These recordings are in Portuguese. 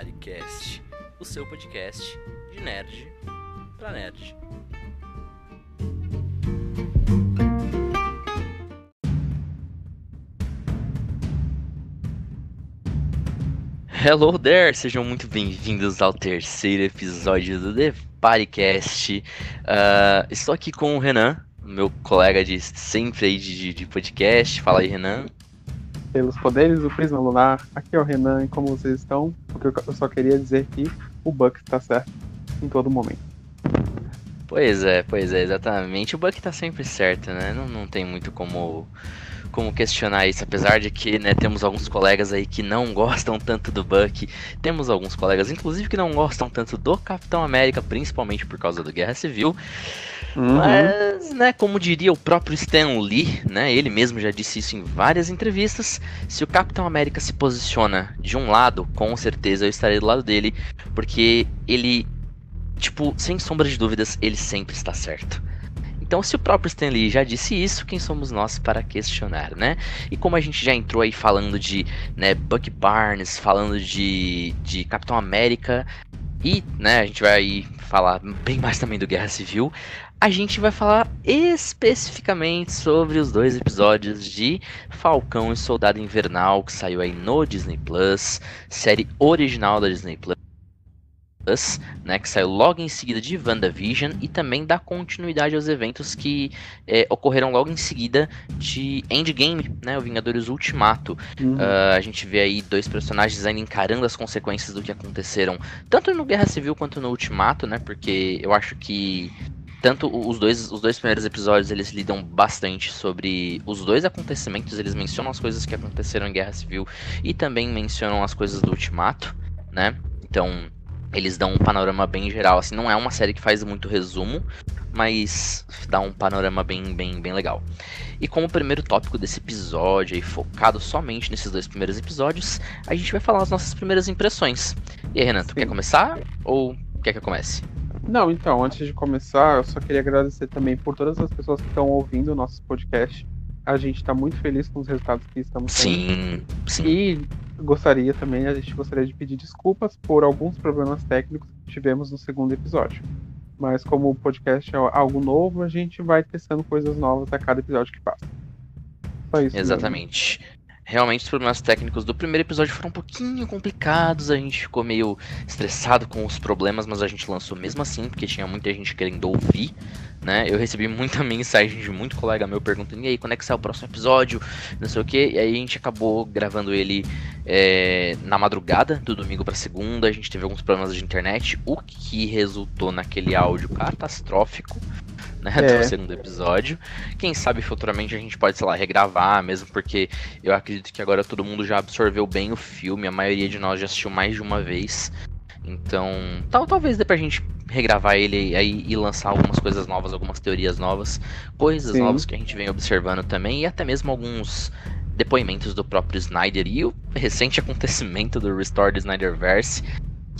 Paricast, o seu podcast de nerd pra nerd. Hello there, sejam muito bem-vindos ao terceiro episódio do The Paricast. Uh, estou aqui com o Renan, meu colega de sempre aí de, de podcast. Fala aí, Renan. Pelos poderes do Prisma Lunar, aqui é o Renan e como vocês estão? Porque eu só queria dizer que o Buck está certo em todo momento. Pois é, pois é, exatamente. O Buck tá sempre certo, né? Não, não tem muito como como questionar isso, apesar de que né, temos alguns colegas aí que não gostam tanto do Buck, temos alguns colegas, inclusive, que não gostam tanto do Capitão América, principalmente por causa do Guerra Civil. Uhum. Mas, né, como diria o próprio Stan Lee, né, ele mesmo já disse isso em várias entrevistas, se o Capitão América se posiciona de um lado, com certeza eu estarei do lado dele, porque ele, tipo, sem sombra de dúvidas, ele sempre está certo. Então, se o próprio Stanley já disse isso, quem somos nós para questionar, né? E como a gente já entrou aí falando de né, Buck Barnes, falando de, de Capitão América, e né, a gente vai falar bem mais também do Guerra Civil, a gente vai falar especificamente sobre os dois episódios de Falcão e Soldado Invernal, que saiu aí no Disney Plus, série original da Disney Plus. Us, né, que saiu logo em seguida de WandaVision e também dá continuidade aos eventos que é, ocorreram logo em seguida de Endgame, né, o Vingadores Ultimato. Uhum. Uh, a gente vê aí dois personagens ainda encarando as consequências do que aconteceram tanto no Guerra Civil quanto no Ultimato, né, porque eu acho que tanto os dois, os dois primeiros episódios eles lidam bastante sobre os dois acontecimentos, eles mencionam as coisas que aconteceram em Guerra Civil e também mencionam as coisas do Ultimato, né? Então, eles dão um panorama bem geral, assim, não é uma série que faz muito resumo, mas dá um panorama bem, bem, bem legal. E como primeiro tópico desse episódio, aí, focado somente nesses dois primeiros episódios, a gente vai falar as nossas primeiras impressões. E aí, Renan, tu quer começar ou quer que eu comece? Não, então, antes de começar, eu só queria agradecer também por todas as pessoas que estão ouvindo o nosso podcast. A gente está muito feliz com os resultados que estamos tendo. Sim, sim. E gostaria também, a gente gostaria de pedir desculpas por alguns problemas técnicos que tivemos no segundo episódio. Mas como o podcast é algo novo, a gente vai testando coisas novas a cada episódio que passa. Só isso. Exatamente. Mesmo. Realmente os problemas técnicos do primeiro episódio foram um pouquinho complicados, a gente ficou meio estressado com os problemas, mas a gente lançou mesmo assim, porque tinha muita gente querendo ouvir, né? Eu recebi muita mensagem de muito colega meu perguntando, e aí, quando é que sai o próximo episódio? Não sei o que, e aí a gente acabou gravando ele é, na madrugada, do domingo para segunda, a gente teve alguns problemas de internet, o que resultou naquele áudio catastrófico, né, é. do segundo episódio. Quem sabe futuramente a gente pode, sei lá, regravar, mesmo porque eu acredito que agora todo mundo já absorveu bem o filme, a maioria de nós já assistiu mais de uma vez. Então, tal, talvez dê pra gente regravar ele aí e lançar algumas coisas novas, algumas teorias novas, coisas Sim. novas que a gente vem observando também, e até mesmo alguns depoimentos do próprio Snyder e o recente acontecimento do Restored Snyderverse,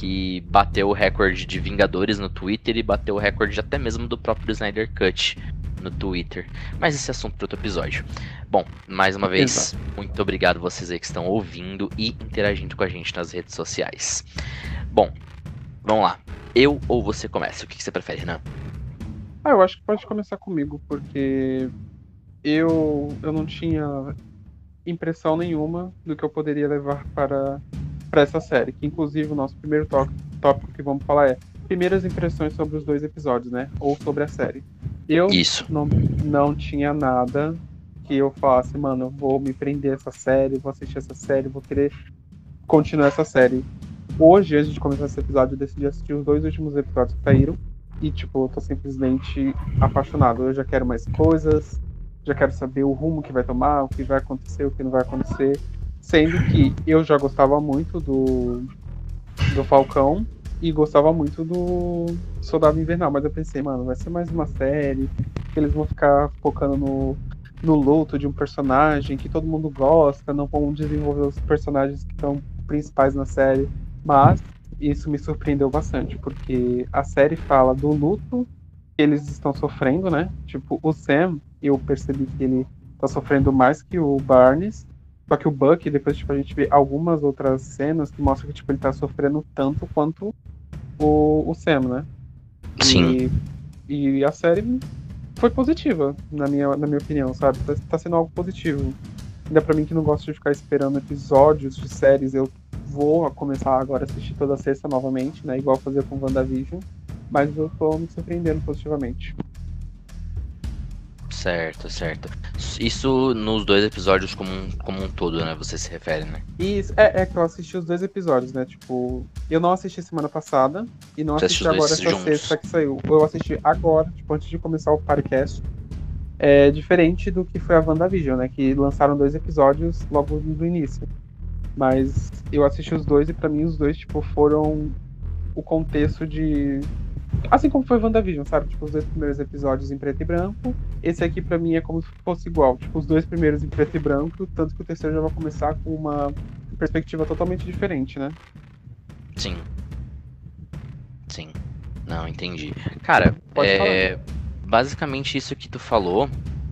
que bateu o recorde de Vingadores no Twitter e bateu o recorde até mesmo do próprio Snyder Cut no Twitter. Mas esse é assunto para outro episódio. Bom, mais uma vez, muito obrigado vocês aí que estão ouvindo e interagindo com a gente nas redes sociais. Bom, vamos lá. Eu ou você começa? O que, você prefere, Renan? Ah, eu acho que pode começar comigo, porque eu, eu não tinha impressão nenhuma do que eu poderia levar para para essa série, que inclusive o nosso primeiro tópico que vamos falar é primeiras impressões sobre os dois episódios, né? Ou sobre a série. Eu Isso. Não, não tinha nada que eu falasse, mano, eu vou me prender essa série, vou assistir essa série, vou querer continuar essa série. Hoje, antes de começar esse episódio, eu decidi assistir os dois últimos episódios que saíram. E, tipo, eu tô simplesmente apaixonado. Eu já quero mais coisas, já quero saber o rumo que vai tomar, o que vai acontecer, o que não vai acontecer. Sendo que eu já gostava muito do, do Falcão e gostava muito do Soldado Invernal, mas eu pensei, mano, vai ser mais uma série, que eles vão ficar focando no, no luto de um personagem que todo mundo gosta, não vão desenvolver os personagens que estão principais na série. Mas isso me surpreendeu bastante, porque a série fala do luto que eles estão sofrendo, né? Tipo, o Sam, eu percebi que ele tá sofrendo mais que o Barnes, Só que o Buck, depois tipo, a gente vê algumas outras cenas que mostram que tipo, ele tá sofrendo tanto quanto o, o Sam, né? Sim. E, e a série foi positiva, na minha, na minha opinião, sabe? Tá, tá sendo algo positivo. Ainda pra mim que não gosto de ficar esperando episódios de séries, eu vou começar agora a assistir toda sexta novamente, né? Igual fazer com WandaVision. Mas eu tô me surpreendendo positivamente. Certo, certo. Isso nos dois episódios como um, como um todo, né? Você se refere, né? Isso, é, é que eu assisti os dois episódios, né? Tipo, eu não assisti semana passada e não Você assisti agora essa juntos? sexta que saiu. Eu assisti agora, tipo, antes de começar o podcast. É diferente do que foi a WandaVision, né? Que lançaram dois episódios logo no início. Mas eu assisti os dois e pra mim os dois, tipo, foram o contexto de. Assim como foi WandaVision, sabe? Tipo, os dois primeiros episódios em preto e branco. Esse aqui pra mim é como se fosse igual. Tipo, os dois primeiros em preto e branco, tanto que o terceiro já vai começar com uma perspectiva totalmente diferente, né? Sim. Sim. Não, entendi. Cara, Pode é, basicamente isso que tu falou,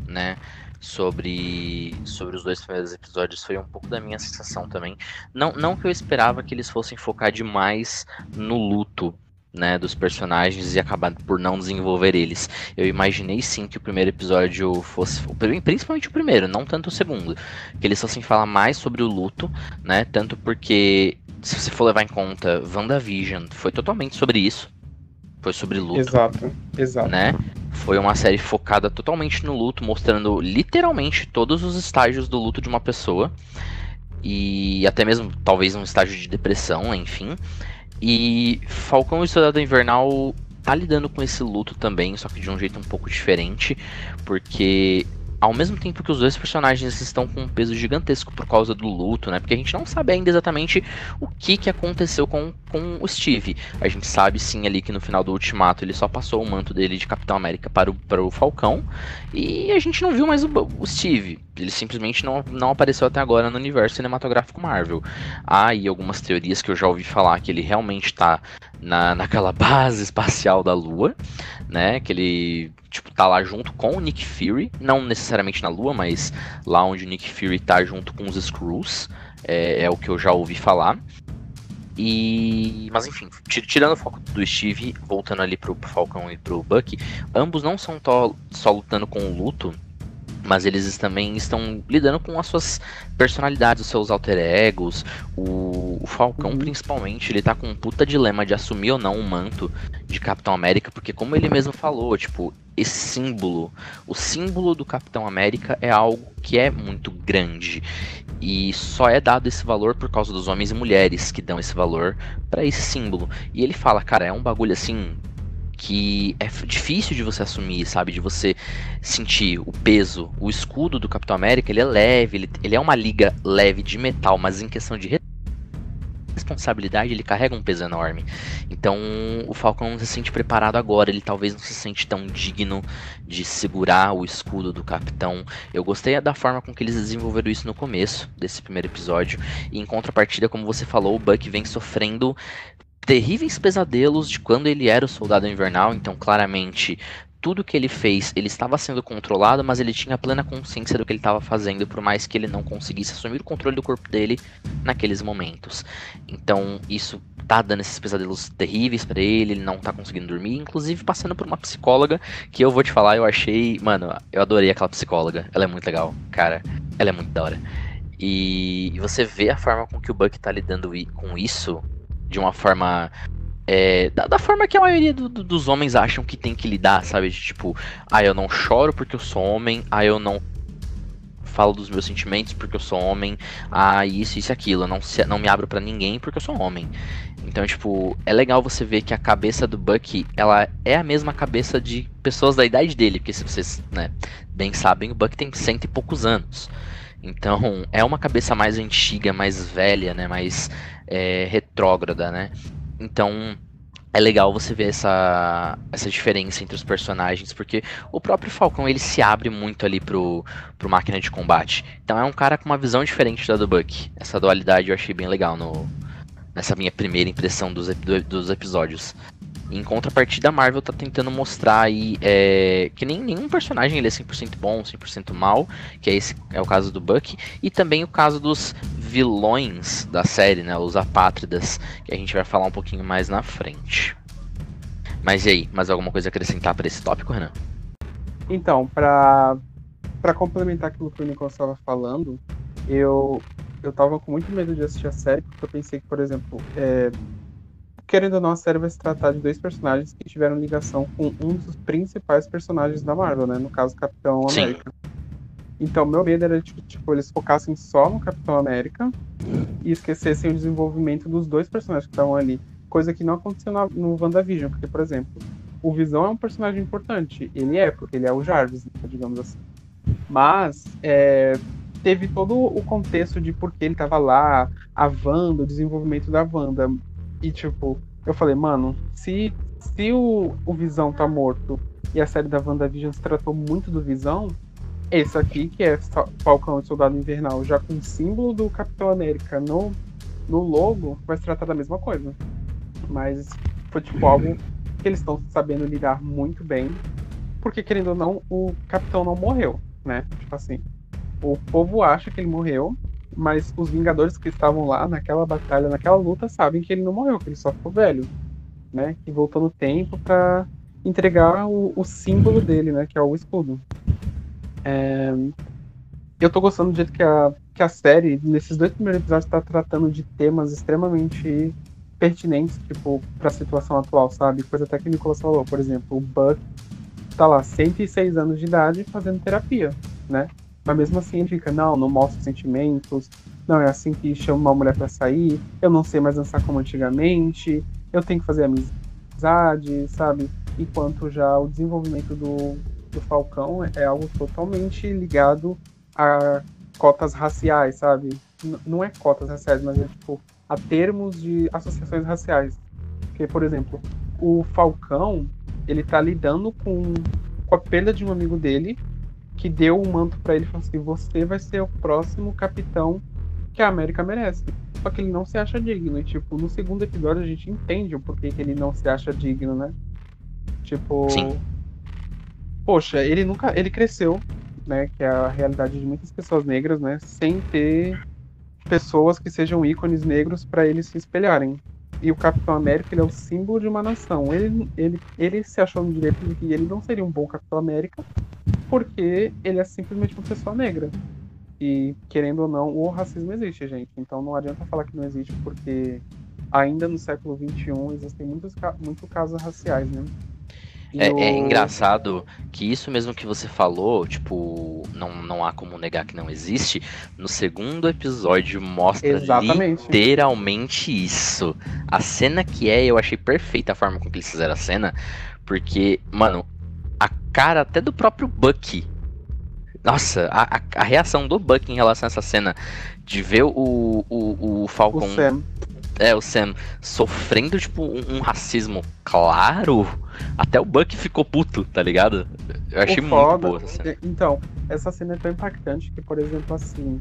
né? Sobre, sobre os dois primeiros episódios foi um pouco da minha sensação também. Não, não que eu esperava que eles fossem focar demais no luto, né, dos personagens e acabar por não desenvolver eles. Eu imaginei sim que o primeiro episódio fosse, principalmente o primeiro, não tanto o segundo, que eles fossem falar mais sobre o luto, né? Tanto porque se você for levar em conta, WandaVision foi totalmente sobre isso. Foi sobre luto Exato, exato. né? Foi uma série focada totalmente no luto, mostrando literalmente todos os estágios do luto de uma pessoa. E até mesmo, talvez, um estágio de depressão, enfim. E Falcão e Soldado Invernal tá lidando com esse luto também, só que de um jeito um pouco diferente, porque ao mesmo tempo que os dois personagens estão com um peso gigantesco por causa do luto, né? Porque a gente não sabe ainda exatamente o que, que aconteceu com, com o Steve. A gente sabe sim ali que no final do Ultimato ele só passou o manto dele de Capitão América para o, para o Falcão. E a gente não viu mais o, o Steve. Ele simplesmente não, não apareceu até agora no universo cinematográfico Marvel. Há aí algumas teorias que eu já ouvi falar que ele realmente está na, naquela base espacial da Lua, né? Que ele tipo, tá lá junto com o Nick Fury, não necessariamente na Lua, mas lá onde o Nick Fury tá junto com os Skrulls, é, é o que eu já ouvi falar. E. Mas enfim, ti- tirando o foco do Steve, voltando ali pro, Falcão e pro Bucky, ambos não são só lutando com o luto, mas eles também estão lidando com as suas personalidades, os seus alter egos. O, o Falcão, Uhum. principalmente, ele tá com um puta dilema de assumir ou não o manto de Capitão América, porque como ele mesmo falou, tipo, esse símbolo, o símbolo do Capitão América é algo que é muito grande. E só é dado esse valor por causa dos homens e mulheres que dão esse valor pra esse símbolo. E ele fala, cara, é um bagulho assim que é difícil de você assumir, sabe? De você sentir o peso. O escudo do Capitão América, ele é leve, ele, ele é uma liga leve de metal, mas em questão de responsabilidade, ele carrega um peso enorme. Então, o Falcão não se sente preparado agora, ele talvez não se sente tão digno de segurar o escudo do Capitão. Eu gostei da forma com que eles desenvolveram isso no começo desse primeiro episódio, e em contrapartida, como você falou, o Buck vem sofrendo terríveis pesadelos de quando ele era o soldado invernal, então claramente tudo que ele fez, ele estava sendo controlado, mas ele tinha plena consciência do que ele estava fazendo, por mais que ele não conseguisse assumir o controle do corpo dele naqueles momentos. Então, isso tá dando esses pesadelos terríveis pra ele, ele não tá conseguindo dormir, inclusive passando por uma psicóloga, que eu vou te falar, eu achei, mano, eu adorei aquela psicóloga. Ela é muito legal, cara. Ela é muito da hora. E, você vê a forma com que o Buck tá lidando com isso de uma forma é, da, da forma que a maioria do- do- dos homens acham que tem que lidar, sabe? De tipo, ah, eu não choro porque eu sou homem, ah, eu não falo dos meus sentimentos porque eu sou homem, ah, isso, isso e aquilo, eu não, se- não me abro pra ninguém porque eu sou homem. Então, tipo, é legal você ver que a cabeça do Bucky, ela é a mesma cabeça de pessoas da idade dele, porque se vocês, né, bem sabem, o Bucky tem cento e poucos anos. Então, é uma cabeça mais antiga, mais velha, né, mais é, retrógrada, né? Então, é legal você ver essa, essa diferença entre os personagens, porque o próprio Falcão ele se abre muito ali pro, pro máquina de combate. Então é um cara com uma visão diferente da do Buck. Essa dualidade eu achei bem legal no, nessa minha primeira impressão dos, dos episódios. Em contrapartida, a Marvel tá tentando mostrar aí é, que nem nenhum personagem ele é 100% bom, 100% mal, que é esse é o caso do Buck, e também o caso dos vilões da série, né, os apátridas, que a gente vai falar um pouquinho mais na frente. Mas e aí, mais alguma coisa a acrescentar para esse tópico, Renan? Então, para para complementar aquilo que o Nicolas estava falando, eu eu tava com muito medo de assistir a série, porque eu pensei que, por exemplo, é, querendo ou não, a série vai se tratar de dois personagens que tiveram ligação com um dos principais personagens da Marvel, né? No caso, Capitão Sim. América. Então, meu medo era tipo, tipo, eles focassem só no Capitão América e esquecessem o desenvolvimento dos dois personagens que estavam ali. Coisa que não aconteceu na, no WandaVision, porque, por exemplo, o Visão é um personagem importante. Ele é, porque ele é o Jarvis, né, digamos assim. Mas é, teve todo o contexto de por que ele tava lá, a Wanda, o desenvolvimento da Wanda. E, tipo, eu falei, mano, se, se o, o Visão tá morto e a série da WandaVision se tratou muito do Visão, esse aqui, que é Falcão e Soldado Invernal, já com o símbolo do Capitão América no, no logo, vai se tratar da mesma coisa. Mas foi tipo algo que eles estão sabendo lidar muito bem. Porque, querendo ou não, o Capitão não morreu, né? Tipo assim, o povo acha que ele morreu, mas os Vingadores que estavam lá naquela batalha, naquela luta, sabem que ele não morreu, que ele só ficou velho, né? Que voltou no tempo para entregar o, o, símbolo dele, né? Que é o escudo. É... Eu tô gostando do jeito que a, que a série, nesses dois primeiros episódios, está tratando de temas extremamente pertinentes, tipo, pra situação atual, sabe? Coisa até que o Nicolas falou, por exemplo, o Buck tá lá, 106 anos de idade, fazendo terapia, né? Mas mesmo assim ele fica, não, não mostra sentimentos, não, é assim que chama uma mulher para sair, eu não sei mais dançar como antigamente, eu tenho que fazer amizade, sabe? Enquanto já o desenvolvimento do, do Falcão é algo totalmente ligado a cotas raciais, sabe? N não é cotas raciais, mas é tipo a termos de associações raciais. Porque, por exemplo, o Falcão, ele tá lidando com, com a perda de um amigo dele, que deu o um manto para ele e falou assim: você vai ser o próximo capitão que a América merece. Só que ele não se acha digno. E, tipo, no segundo episódio a gente entende o porquê que ele não se acha digno, né? Tipo. Sim. Poxa, ele nunca. Ele cresceu, né? Que é a realidade de muitas pessoas negras, né? Sem ter pessoas que sejam ícones negros para eles se espelharem. E o Capitão América ele é o símbolo de uma nação. Ele, ele, ele se achou no direito de que ele não seria um bom Capitão América porque ele é simplesmente uma pessoa negra. E, querendo ou não, o racismo existe, gente. Então não adianta falar que não existe, porque ainda no século XXI existem muitos, muitos casos raciais, né? É, é, engraçado que isso mesmo que você falou, tipo, não, não há como negar que não existe. No segundo episódio mostra Exatamente. literalmente isso. A cena que é, eu achei perfeita a forma com que eles fizeram a cena, porque, mano, a cara até do próprio Bucky. Nossa, a, a, a reação do Bucky em relação a essa cena de ver o, o, o Falcon. O Sam. É, o Sam sofrendo, tipo, um, um racismo claro até o Buck ficou puto, tá ligado? Eu achei muito boa essa cena. Então, essa cena é tão impactante que, por exemplo, assim,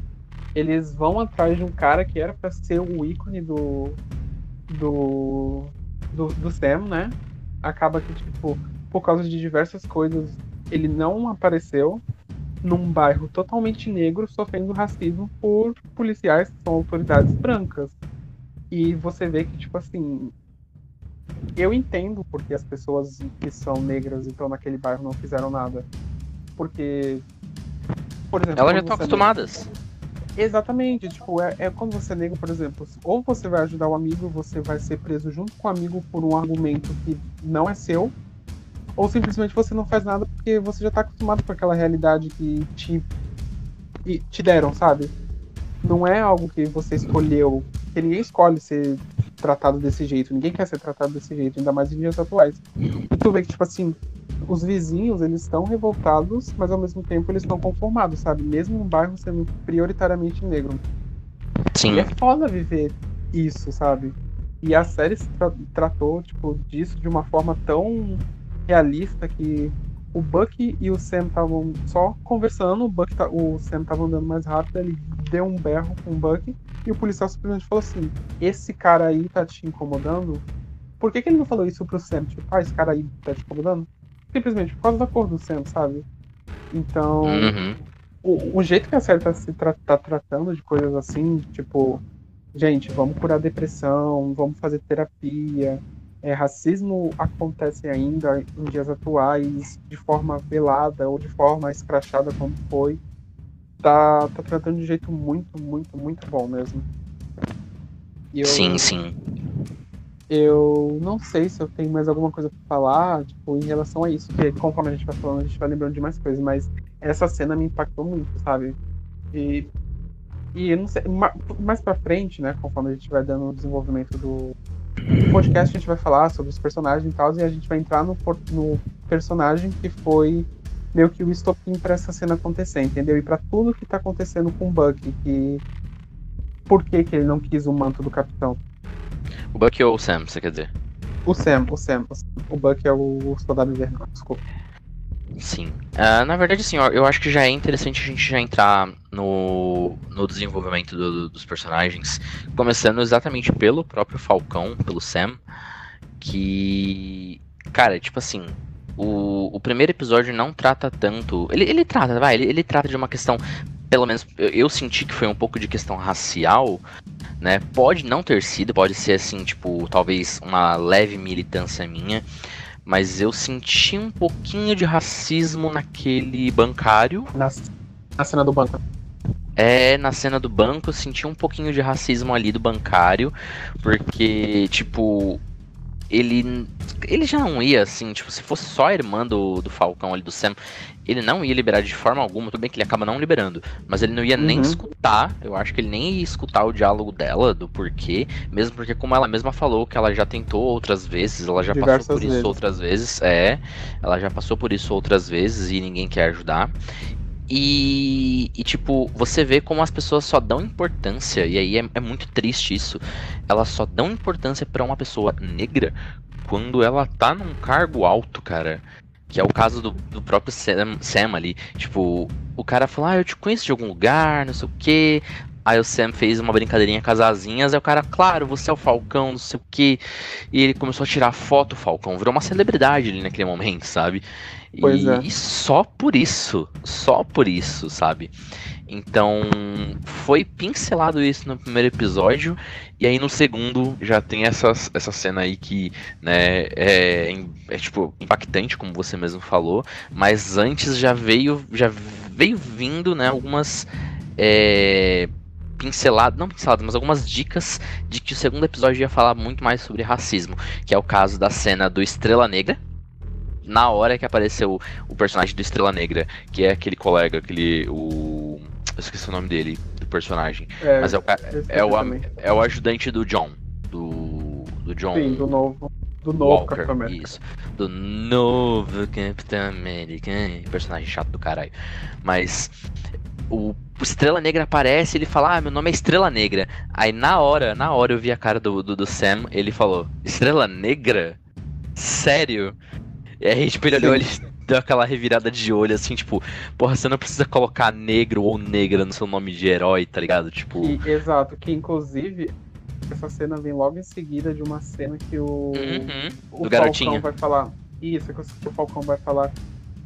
eles vão atrás de um cara que era para ser o ícone do, do, do. do Sam, né? Acaba que, tipo, por causa de diversas coisas, ele não apareceu num bairro totalmente negro sofrendo racismo por policiais que são autoridades brancas. E você vê que, tipo assim, eu entendo porque as pessoas que são negras e estão naquele bairro não fizeram nada. Porque, por exemplo. Elas já estão acostumadas. Negro, exatamente, tipo, é, é quando você é negro, por exemplo, ou você vai ajudar o amigo, você vai ser preso junto com o amigo por um argumento que não é seu, ou simplesmente você não faz nada porque você já tá acostumado com aquela realidade que te, te deram, sabe? Não é algo que você escolheu, que ninguém escolhe ser tratado desse jeito. Ninguém quer ser tratado desse jeito, ainda mais em dias atuais. E tu vê que, tipo assim, os vizinhos, eles estão revoltados, mas ao mesmo tempo eles estão conformados, sabe? Mesmo um bairro sendo prioritariamente negro. Sim. E é foda viver isso, sabe? E a série tra tratou, tipo, disso de uma forma tão realista que o Buck e o Sam estavam só conversando, o, Buck tá, o Sam tava andando mais rápido, ele deu um berro com o Buck e o policial simplesmente falou assim: Esse cara aí tá te incomodando? por que, que ele não falou isso pro Sam? Tipo, ah, esse cara aí tá te incomodando? Simplesmente por causa da cor do Sam, sabe? Então, Uhum. o, o jeito que a série tá, se tra tá tratando de coisas assim, tipo, gente, vamos curar depressão, vamos fazer terapia. É, racismo acontece ainda em dias atuais de forma velada ou de forma escrachada como foi. Tá, tá tratando de um jeito muito, muito, muito bom mesmo. Eu- Sim, sim. eu não sei se eu tenho mais alguma coisa pra falar, tipo, em relação a isso, porque conforme a gente vai falando, a gente vai lembrando de mais coisas, mas essa cena me impactou muito, sabe? E, e eu não sei, ma- mais pra frente, né, conforme a gente vai dando o desenvolvimento do podcast, a gente vai falar sobre os personagens e tal, e a gente vai entrar no, no personagem que foi meio que o estopim pra essa cena acontecer, entendeu? E pra tudo que tá acontecendo com o Bucky, que por que, que ele não quis o manto do capitão? O Bucky ou o Sam, você quer dizer? O Sam, o Sam, o Sam. O Buck é o soldado invernal, desculpa. Sim. Ah, na verdade, assim, eu acho que já é interessante a gente já entrar no, no desenvolvimento do- dos personagens, começando exatamente pelo próprio Falcão, pelo Sam, que, cara, tipo assim, o, o primeiro episódio não trata tanto, ele, ele trata, vai, ele, ele trata de uma questão, pelo menos eu, eu senti que foi um pouco de questão racial, né, pode não ter sido, pode ser assim, tipo, talvez uma leve militância minha, mas eu senti um pouquinho de racismo naquele bancário. Na, na cena do banco. É, na cena do banco, eu senti um pouquinho de racismo ali do bancário, porque, tipo, ele ele já não ia, assim, tipo, se fosse só a irmã do, do Falcão ali, do Sam, ele não ia liberar de forma alguma, tudo bem que ele acaba não liberando, mas ele não ia nem Uhum. escutar, eu acho que ele nem ia escutar o diálogo dela, do porquê, mesmo porque, como ela mesma falou, que ela já tentou outras vezes, ela já Diversas passou por isso vezes. outras vezes, é, ela já passou por isso outras vezes e ninguém quer ajudar. E, e, tipo, você vê como as pessoas só dão importância, e aí é, é muito triste isso. Elas só dão importância pra uma pessoa negra quando ela tá num cargo alto, cara. Que é o caso do, do próprio Sam, Sam ali. Tipo, o cara fala, ah, eu te conheço de algum lugar, não sei o quê. Aí o Sam fez uma brincadeirinha com as asinhas, aí o cara, claro, você é o Falcão, não sei o quê. E ele começou a tirar foto, o Falcão. Virou uma celebridade ali naquele momento, sabe? Pois e, é. e só por isso, só por isso, sabe? Então, foi pincelado isso no primeiro episódio, e aí no segundo já tem essa, essa cena aí que, né, é, é, tipo impactante, como você mesmo falou, mas antes já veio, já veio vindo, né, algumas é, pinceladas, não pinceladas, mas algumas dicas de que o segundo episódio ia falar muito mais sobre racismo, que é o caso da cena do Estrela Negra, na hora que apareceu o personagem do Estrela Negra, que é aquele colega, aquele. O. Eu esqueci o nome dele, do personagem. É, Mas é o, esqueci é o, é o ajudante do John. Do. Do John. Sim, do novo. Do novo Walker, Capitão América. Isso. Do novo Capitão América. Personagem chato do caralho. Mas. O o Estrela Negra aparece ele fala, ah, meu nome é Estrela Negra. Aí na hora, na hora eu vi a cara do, do, do Sam, ele falou, Estrela Negra? Sério? E aí, tipo, ele olhou, ele deu aquela revirada de olho, assim, tipo, porra, você não precisa colocar negro ou negra no seu nome de herói, tá ligado? Tipo, exato, que inclusive essa cena vem logo em seguida de uma cena que o, uhum, o do garotinho. Falcão vai falar. Isso, que o- Falcão vai falar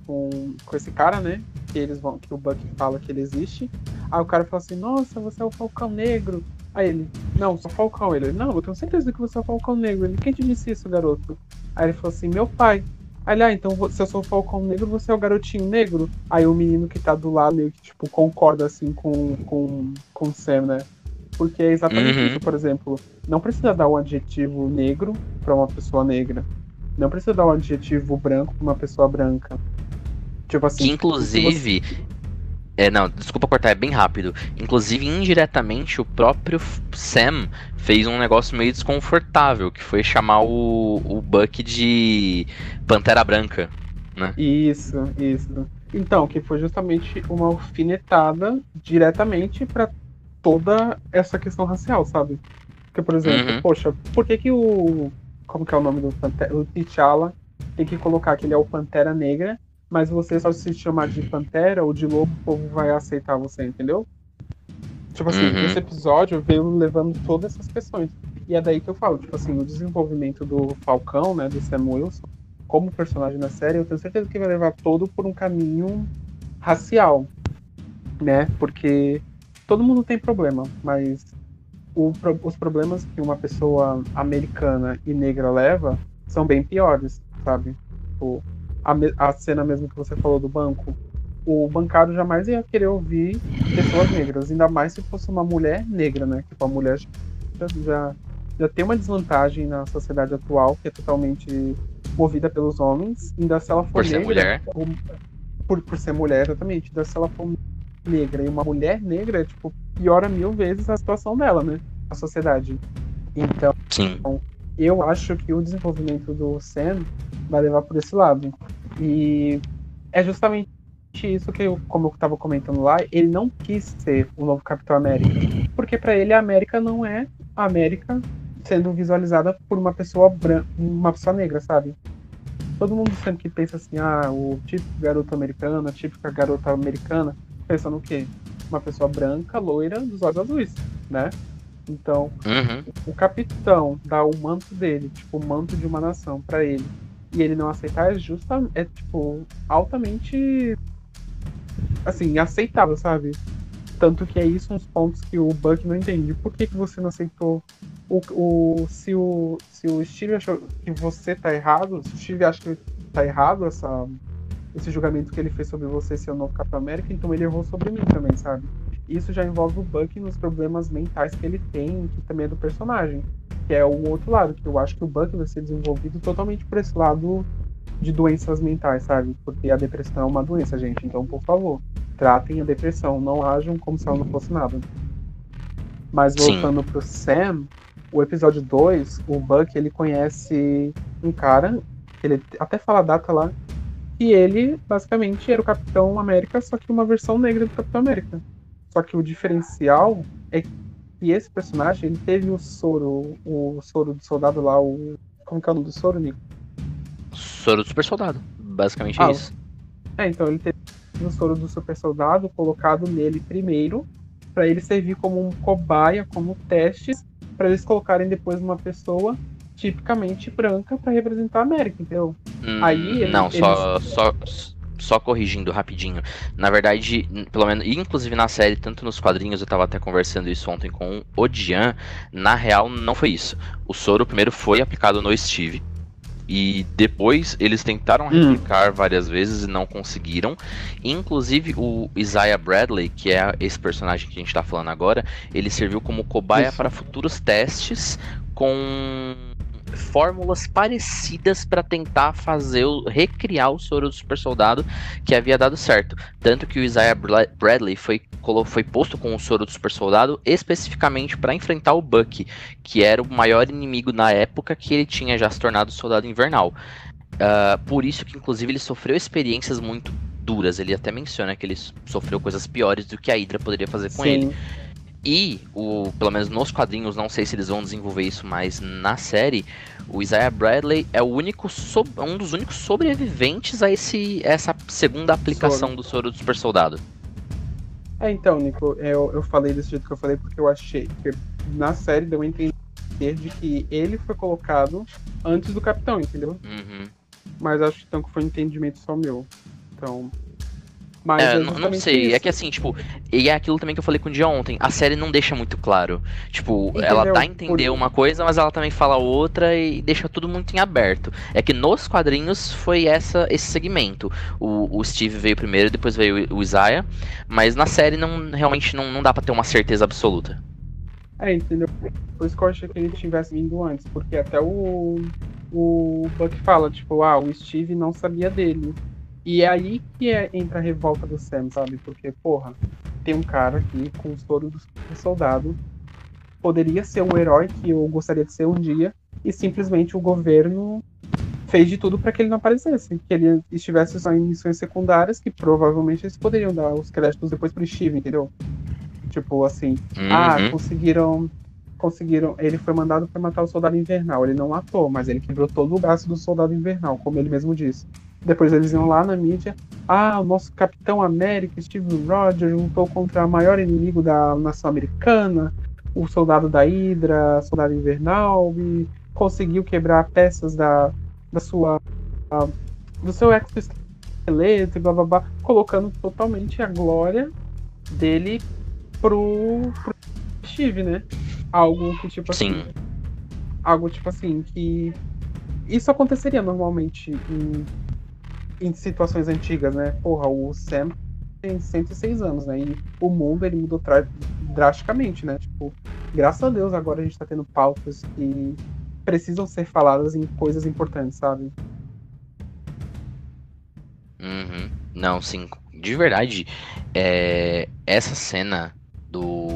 com, com esse cara, né? Que eles vão, que o Buck fala que ele existe. Aí o cara fala assim, nossa, você é o Falcão Negro. Aí ele, não, sou Falcão. Ele, não, eu tenho certeza que você é o Falcão Negro. Ele, quem te disse isso, garoto? Aí ele falou assim, meu pai. Ele, ah, então se eu sou o Falcão Negro, você é o garotinho negro? Aí o menino que tá do lado meio que, tipo, concorda, assim, com, com, com o Sam, né? Porque é exatamente Uhum. isso, por exemplo. Não precisa dar um adjetivo negro pra uma pessoa negra. Não precisa dar um adjetivo branco pra uma pessoa branca. Tipo assim. Que inclusive. É, não, desculpa cortar, é bem rápido. Inclusive, indiretamente, o próprio Sam fez um negócio meio desconfortável, que foi chamar o, o Buck de Pantera Branca. Isso, isso. Então, que foi justamente uma alfinetada diretamente pra toda essa questão racial, sabe? Porque, por exemplo, Uhum. poxa, por que que o. Como que é o nome do Pantera? O T'Challa tem que colocar que ele é o Pantera Negra, mas você só se chamar de Pantera ou de Lobo, o povo vai aceitar você, entendeu? Tipo assim, Uhum. esse episódio veio levando todas essas questões. E é daí que eu falo, tipo assim, o desenvolvimento do Falcão, né, do Sam Wilson, como personagem na série, eu tenho certeza que vai levar todo por um caminho racial, né? Porque todo mundo tem problema, mas o, os problemas que uma pessoa americana e negra leva são bem piores, sabe? Tipo, a, a cena mesmo que você falou do banco, o bancário jamais ia querer ouvir pessoas negras, ainda mais se fosse uma mulher negra, né? Tipo, a mulher já, já, já tem uma desvantagem na sociedade atual, que é totalmente movida pelos homens, ainda se ela for por negra, ser mulher. Ou, por, por ser mulher, exatamente, ainda se ela for negra e uma mulher negra, tipo, piora mil vezes a situação dela, né? A sociedade. Então, Sim. Eu acho que o desenvolvimento do Sam vai levar por esse lado. E é justamente isso que, eu, como eu estava comentando lá, ele não quis ser o novo Capitão América. Porque para ele a América não é a América sendo visualizada por uma pessoa branca, uma pessoa negra, sabe? Todo mundo sempre que pensa assim, ah, o típico garoto americano, a típica garota americana, pensa no quê? Uma pessoa branca, loira, dos olhos azuis, né? Então, Uhum. o capitão dá o manto dele, tipo, o manto de uma nação para ele, e ele não aceitar é justa, é tipo altamente assim, aceitável, sabe? Tanto que é isso uns pontos que o Buck não entende. Por que, que você não aceitou o, o se o se o Steve achou que você tá errado, se o Steve acha que tá errado essa esse julgamento que ele fez sobre você ser o novo Capitão América, então ele errou sobre mim também, sabe? Isso já envolve o Buck nos problemas mentais que ele tem, que também é do personagem, que é o outro lado, que eu acho que o Buck vai ser desenvolvido totalmente por esse lado de doenças mentais, sabe? Porque a depressão é uma doença, gente. Então, por favor, tratem a depressão, não ajam como se ela não fosse nada. Mas voltando Sim. pro Sam, o episódio 2, o Buck ele conhece um cara, ele até fala a data lá, que ele basicamente era o Capitão América, só que uma versão negra do Capitão América. Só que o diferencial é que esse personagem ele teve o soro, o soro do soldado lá, o. Como que é o nome do soro, Nico? Soro do super soldado. Basicamente ah, é isso. É, então ele teve o soro do super soldado colocado nele primeiro, para ele servir como um cobaia, como testes, para eles colocarem depois uma pessoa tipicamente branca para representar a América, entendeu? Hum, Aí ele, não, eles... só, só só corrigindo rapidinho. Na verdade, pelo menos, inclusive na série, tanto nos quadrinhos, eu tava até conversando isso ontem com o Dian, na real não foi isso. O soro primeiro foi aplicado no Steve. E depois eles tentaram hum. replicar hum. várias vezes e não conseguiram. Inclusive o Isaiah Bradley, que é esse personagem que a gente tá falando agora, ele serviu como cobaia isso. para futuros testes com fórmulas parecidas para tentar fazer o, recriar o soro do super soldado que havia dado certo. Tanto que o Isaiah Bradley foi, foi posto com o soro do super soldado especificamente para enfrentar o Buck, que era o maior inimigo na época que ele tinha já se tornado soldado invernal. Uh, por isso que inclusive ele sofreu experiências muito duras. Ele até menciona que ele sofreu coisas piores do que a Hydra poderia fazer com Sim. ele. E, o, pelo menos nos quadrinhos, não sei se eles vão desenvolver isso mais na série, o Isaiah Bradley é o único so, um dos únicos sobreviventes a esse, essa segunda aplicação soro. do soro do super soldado. É, então, Nico, eu, eu falei desse jeito que eu falei porque eu achei que na série deu a entender de que ele foi colocado antes do capitão, entendeu? Uhum. Mas acho então, que foi um entendimento só meu. Então, mas é, é não, não sei, isso. é que assim, tipo, e é aquilo também que eu falei com o dia ontem, a série não deixa muito claro. Tipo, Entendeu? ela dá a entender uma coisa, mas ela também fala outra e deixa tudo muito em aberto. É que nos quadrinhos foi essa esse segmento. O, o Steve veio primeiro, depois veio o Isaiah, mas na série não realmente não, não dá para ter uma certeza absoluta. É, entendeu? Por isso que eu achei que ele tivesse vindo antes, porque até o, o Buck fala, tipo, ah, o Steve não sabia dele. E é aí que é, entra a revolta do Sam, sabe? Porque, porra, tem um cara aqui com o soro do soldado. Poderia ser um herói que eu gostaria de ser um dia. E simplesmente o governo fez de tudo para que ele não aparecesse. Que ele estivesse só em missões secundárias, que provavelmente eles poderiam dar os créditos depois pro Steve, entendeu? Tipo assim, uhum. ah, conseguiram. Conseguiram. Ele foi mandado para matar o soldado invernal. Ele não matou, mas ele quebrou todo o braço do soldado invernal, como ele mesmo disse. Depois eles iam lá na mídia. Ah, o nosso Capitão América, Steve Rogers, lutou contra o maior inimigo da nação americana. o soldado da Hydra, soldado invernal, e conseguiu quebrar peças da, da sua. do seu exoesqueleto e blá blá blá, colocando totalmente a glória dele pro, pro Steve, né? Algo que, tipo assim. Sim. Algo tipo assim, que. Isso aconteceria normalmente em, em situações antigas, né? Porra, o Sam tem 106 anos, né? E o mundo ele mudou drasticamente, né? Tipo, graças a Deus agora a gente tá tendo pautas que precisam ser faladas em coisas importantes, sabe? Uhum. Não, sim. De verdade, é... essa cena do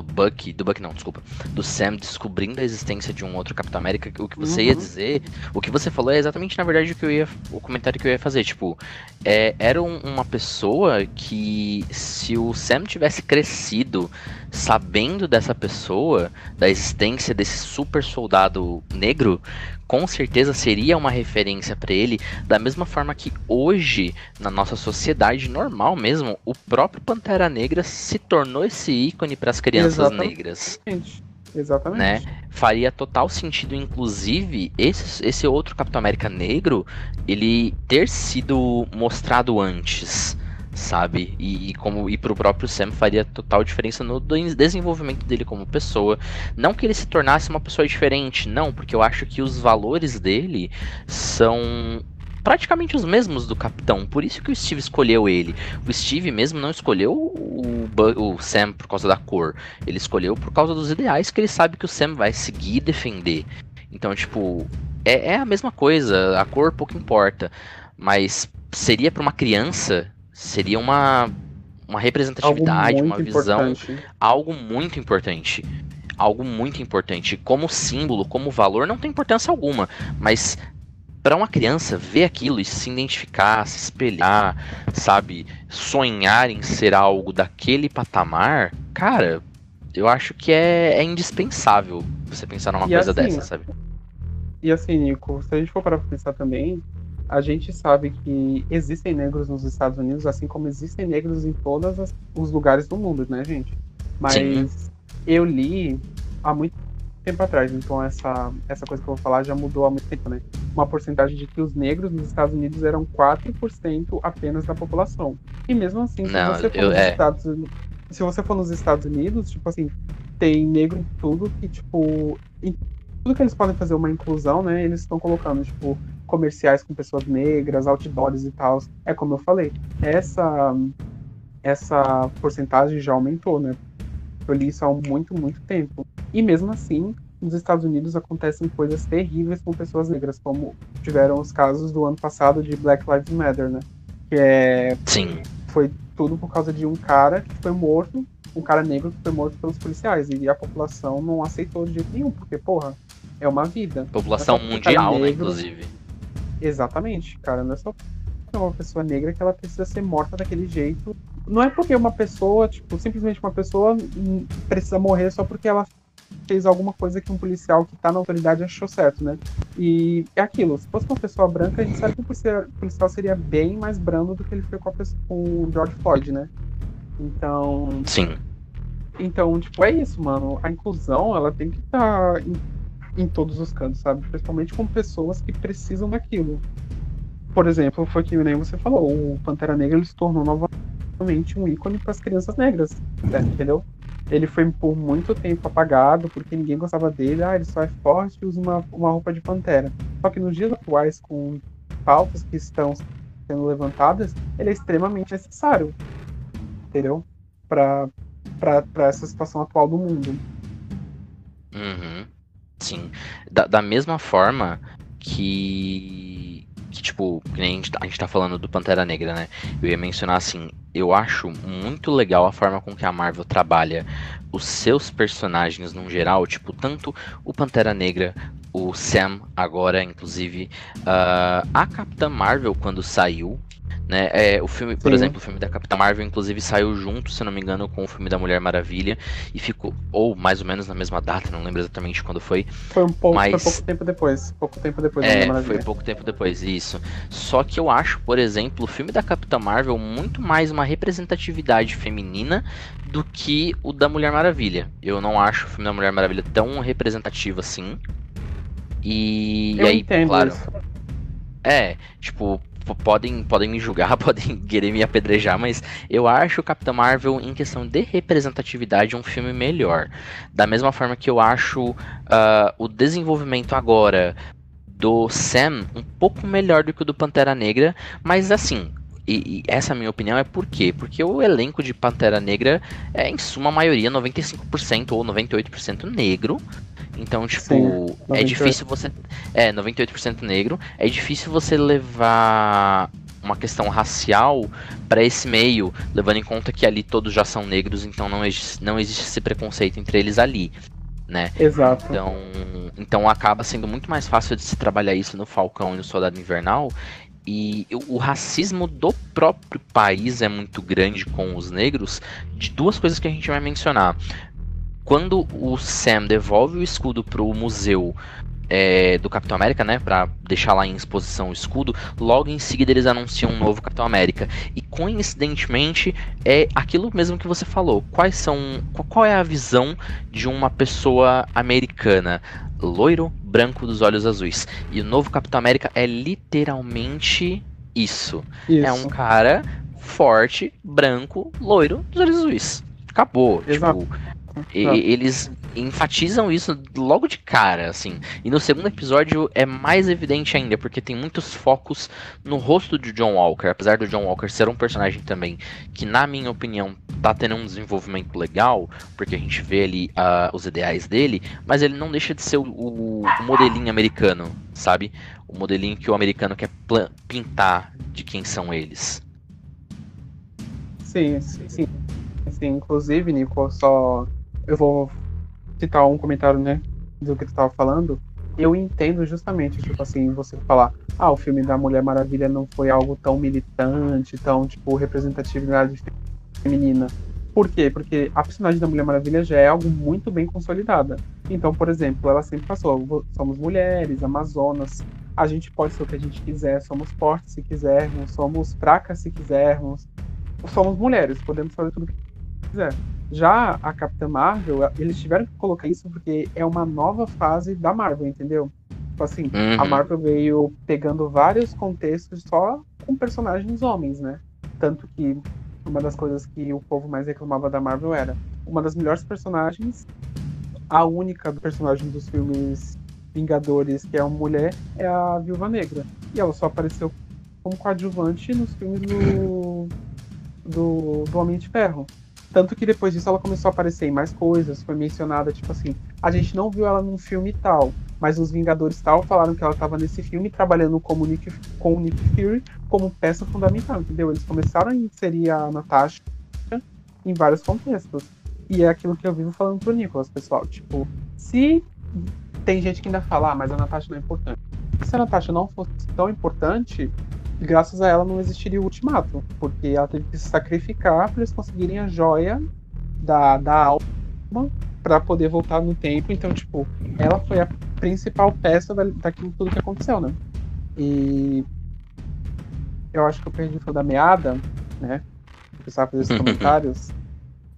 do Buck, do Buck não, desculpa, do Sam descobrindo a existência de um outro Capitão América, o que você uhum. ia dizer, o que você falou é exatamente na verdade o que eu ia, o comentário que eu ia fazer, tipo, é, era um, uma pessoa que se o Sam tivesse crescido sabendo dessa pessoa, da existência desse super soldado negro, com certeza seria uma referência para ele, da mesma forma que hoje, na nossa sociedade normal mesmo, o próprio Pantera Negra se tornou esse ícone para as crianças Exatamente. negras. Exatamente. Né? Faria total sentido, inclusive, esse, esse outro Capitão América negro, ele ter sido mostrado antes sabe? E, e como e pro próprio Sam faria total diferença no desenvolvimento dele como pessoa. Não que ele se tornasse uma pessoa diferente, não, porque eu acho que os valores dele são praticamente os mesmos do capitão. Por isso que o Steve escolheu ele. O Steve mesmo não escolheu o, o, Sam por causa da cor. Ele escolheu por causa dos ideais que ele sabe que o Sam vai seguir e defender. Então, tipo, é, é a mesma coisa. A cor pouco importa. Mas seria para uma criança seria uma, uma representatividade, uma visão, importante. algo muito importante. Algo muito importante. Como símbolo, como valor, não tem importância alguma. Mas para uma criança ver aquilo e se identificar, se espelhar, sabe, sonhar em ser algo daquele patamar, cara, eu acho que é, é indispensável você pensar numa e coisa assim, dessa, sabe? E assim, Nico, se a gente for para pensar também, a gente sabe que existem negros nos Estados Unidos, assim como existem negros em todos os lugares do mundo, né, gente? Mas Sim. eu li há muito tempo atrás, então essa, essa coisa que eu vou falar já mudou há muito tempo, né? Uma porcentagem de que os negros nos Estados Unidos eram 4% apenas da população. E mesmo assim, se Não, você for eu, nos é... Estados Unidos. Se você for nos Estados Unidos, tipo assim, tem negro em tudo que, tipo, em tudo que eles podem fazer uma inclusão, né? Eles estão colocando, tipo, comerciais com pessoas negras, outdoors e tal. É como eu falei, essa essa porcentagem já aumentou, né? Eu li isso há muito, muito tempo. E mesmo assim, nos Estados Unidos acontecem coisas terríveis com pessoas negras, como tiveram os casos do ano passado de Black Lives Matter, né? Que é. Sim. Foi tudo por causa de um cara que foi morto, um cara negro que foi morto pelos policiais. E a população não aceitou de jeito nenhum, porque, porra, é uma vida. População mundial, né, inclusive. Exatamente, cara. Não é só uma pessoa negra que ela precisa ser morta daquele jeito. Não é porque uma pessoa, tipo, simplesmente uma pessoa precisa morrer só porque ela fez alguma coisa que um policial que tá na autoridade achou certo, né? E é aquilo, se fosse uma pessoa branca, a gente sabe que o policial seria bem mais brando do que ele foi com, pessoa, com o George Floyd, né? Então. Sim. Então, tipo, é isso, mano. A inclusão, ela tem que estar tá em todos os cantos, sabe? Principalmente com pessoas que precisam daquilo. Por exemplo, foi que nem você falou, o Pantera Negra ele se tornou novamente um ícone para as crianças negras, né? entendeu? Ele foi por muito tempo apagado porque ninguém gostava dele. Ah, ele só é forte e usa uma, uma roupa de pantera. Só que nos dias atuais, com pautas que estão sendo levantadas, ele é extremamente necessário, entendeu? Para essa situação atual do mundo. Uhum. Sim. Da, da mesma forma que. Que, tipo, que nem a gente, tá, a gente tá falando do Pantera Negra, né? Eu ia mencionar assim, eu acho muito legal a forma com que a Marvel trabalha os seus personagens no geral, tipo, tanto o Pantera Negra, o Sam agora, inclusive, uh, a Capitã Marvel quando saiu, Né? É, o filme, por Sim. exemplo, o filme da Capitã Marvel, inclusive, saiu junto, se não me engano, com o filme da Mulher Maravilha. E ficou, ou mais ou menos na mesma data, não lembro exatamente quando foi. Foi um pouco, Mas- foi pouco tempo depois. Pouco tempo depois da É, foi Maravilha. pouco tempo depois, isso. Só que eu acho, por exemplo, o filme da Capitã Marvel muito mais uma representatividade feminina do que o da Mulher Maravilha. Eu não acho o filme da Mulher Maravilha tão representativo assim. E, Eu e aí, claro, isso. é, tipo, podem, podem me julgar, podem querer me apedrejar, mas eu acho o Capitão Marvel, em questão de representatividade, um filme melhor. Da mesma forma que eu acho ah, o desenvolvimento agora do Sam um pouco melhor do que o do Pantera Negra, mas assim. E, e essa minha opinião é por quê? Porque o elenco de Pantera Negra é, em suma maioria, 95% ou 98% negro. Então, tipo, Sim, é 98. difícil você. É, 98% negro. É difícil você levar uma questão racial para esse meio, levando em conta que ali todos já são negros, então não, exi- não existe esse preconceito entre eles ali, né? Exato. Então, então acaba sendo muito mais fácil de se trabalhar isso no Falcão e no Soldado Invernal. E o o racismo do próprio país é muito grande com os negros, de duas coisas que a gente vai mencionar. Quando o Sam devolve o escudo pro museu é, do Capitão América, né, Pra deixar lá em exposição o escudo, logo em seguida eles anunciam um novo Capitão América. E coincidentemente é aquilo mesmo que você falou. Quais são, qual- qual é a visão de uma pessoa americana? Loiro, branco, dos olhos azuis. E o novo Capitão América é literalmente isso. Isso. É um cara forte, branco, loiro, dos olhos azuis. Acabou. Exato. Tipo, e- Exato. eles enfatizam isso logo de cara, assim. E no segundo episódio é mais evidente ainda, porque tem muitos focos no rosto de John Walker. Apesar do John Walker ser um personagem também que, na minha opinião, tá tendo um desenvolvimento legal, porque a gente vê ali ah, os ideais dele, mas ele não deixa de ser o, o- o modelinho americano, sabe? O modelinho que o americano quer pintar de quem são eles. Sim, sim, sim. Sim, Inclusive, Nico, só. Eu vou citar um comentário, né? Do que tu tava falando. Eu entendo justamente, tipo assim, você falar, ah, o filme da Mulher Maravilha não foi algo tão militante, tão, tipo, representatividade feminina. Por quê? Porque a personagem da Mulher Maravilha já é algo muito bem consolidada. Então, por exemplo, ela sempre passou, "Vo- somos mulheres, amazonas, a gente pode ser o que a gente quiser, somos fortes se quisermos, somos fracas se quisermos, somos mulheres, podemos fazer tudo que quiser. Já a Capitã Marvel, eles tiveram que colocar isso porque é uma nova fase da Marvel, entendeu? Tipo assim, a Uhum. Marvel veio pegando vários contextos só com personagens homens, né? Tanto que uma das coisas que o povo mais reclamava da Marvel era uma das melhores personagens, a única do personagem dos filmes Vingadores que é uma mulher é a Viúva Negra. E ela só apareceu como coadjuvante nos filmes do, do, do Homem de Ferro. Tanto que depois disso ela começou a aparecer em mais coisas, foi mencionada, tipo assim, a gente não viu ela num filme tal, mas os Vingadores tal falaram que ela estava nesse filme trabalhando Nick, com o Nick Fury como peça fundamental, entendeu? Eles começaram a inserir a Natasha em vários contextos. E é aquilo que eu vivo falando pro Nicolas, pessoal. Tipo, se tem gente que ainda fala, ah, mas a Natasha não é importante. Se a Natasha não fosse tão importante, graças a ela não existiria o ultimato. Porque ela teve que se sacrificar para eles conseguirem a joia da, da alma para poder voltar no tempo. Então, tipo, ela foi a principal peça da, daquilo tudo que aconteceu, né? E eu acho que eu perdi o fio da meada, né? Eu precisava fazer esses comentários.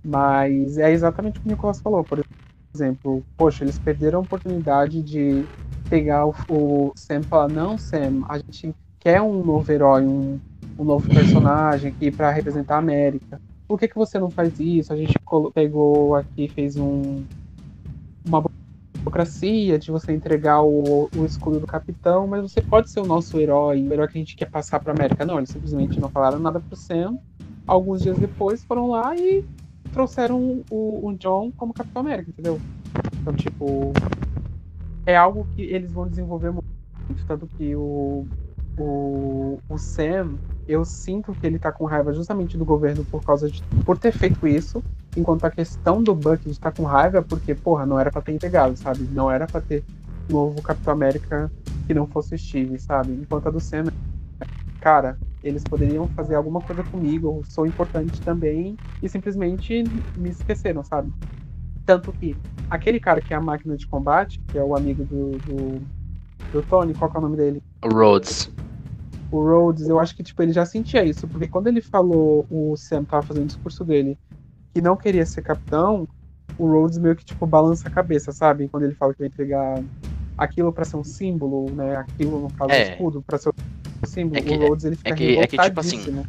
Mas é exatamente o que o Nicolas falou. Por exemplo, poxa, eles perderam a oportunidade de pegar o, o Sam e falar: não, Sam, a gente quer um novo herói, um, um novo personagem aqui para representar a América. Por que, que você não faz isso? A gente pegou aqui, fez um, uma burocracia de você entregar o, o escudo do capitão, mas você pode ser o nosso herói, o herói que a gente quer passar para América. Não, eles simplesmente não falaram nada pro Sam. Alguns dias depois foram lá e trouxeram o, o John como Capitão América, entendeu? Então, tipo, é algo que eles vão desenvolver muito. Tanto que o, o, o Sam, eu sinto que ele tá com raiva justamente do governo por causa de por ter feito isso, enquanto a questão do Buck de estar com raiva é porque, porra, não era pra ter entregado, sabe? Não era pra ter novo Capitão América que não fosse Steve, sabe? Enquanto a do Sam, cara, Eles poderiam fazer alguma coisa comigo, eu sou importante também, e simplesmente me esqueceram, sabe? Tanto que aquele cara que é a máquina de combate, que é o amigo do, do, do Tony, qual que é o nome dele? Rhodes. O Rhodes, eu acho que tipo, ele já sentia isso, porque quando ele falou, o Sam tava fazendo o discurso dele, que não queria ser capitão, o Rhodes meio que tipo balança a cabeça, sabe? Quando ele fala que vai entregar aquilo para ser um símbolo, né? Aquilo no caso é. do escudo para ser um símbolo, é que, o Rhodes ele fica é que, é que tipo assim,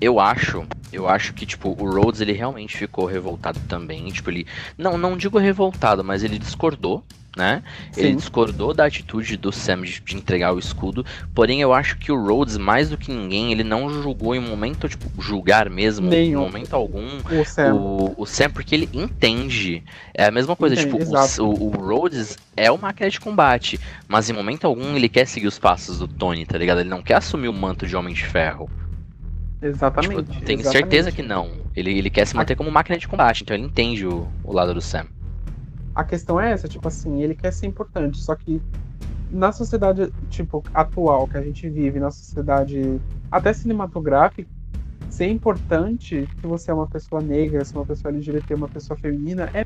eu acho, eu acho que tipo o Rhodes ele realmente ficou revoltado também, tipo ele não não digo revoltado, mas ele discordou né? Sim. Ele discordou da atitude do Sam de, de, entregar o escudo, porém eu acho que o Rhodes, mais do que ninguém, ele não julgou em momento, tipo, julgar mesmo, Nenhum. em momento algum, o Sam. O, o, Sam, porque ele entende. É a mesma coisa, Entendi, tipo, o, o, Rhodes é uma máquina de combate, mas em momento algum ele quer seguir os passos do Tony, tá ligado? Ele não quer assumir o manto de Homem de Ferro. Exatamente. Tipo, tenho exatamente. certeza que não. Ele, ele quer se manter como máquina de combate, então ele entende o, o lado do Sam a questão é essa, tipo assim, ele quer ser importante, só que na sociedade, tipo, atual que a gente vive, na sociedade até cinematográfica, ser importante se você é uma pessoa negra, se uma pessoa LGBT, uma pessoa feminina, é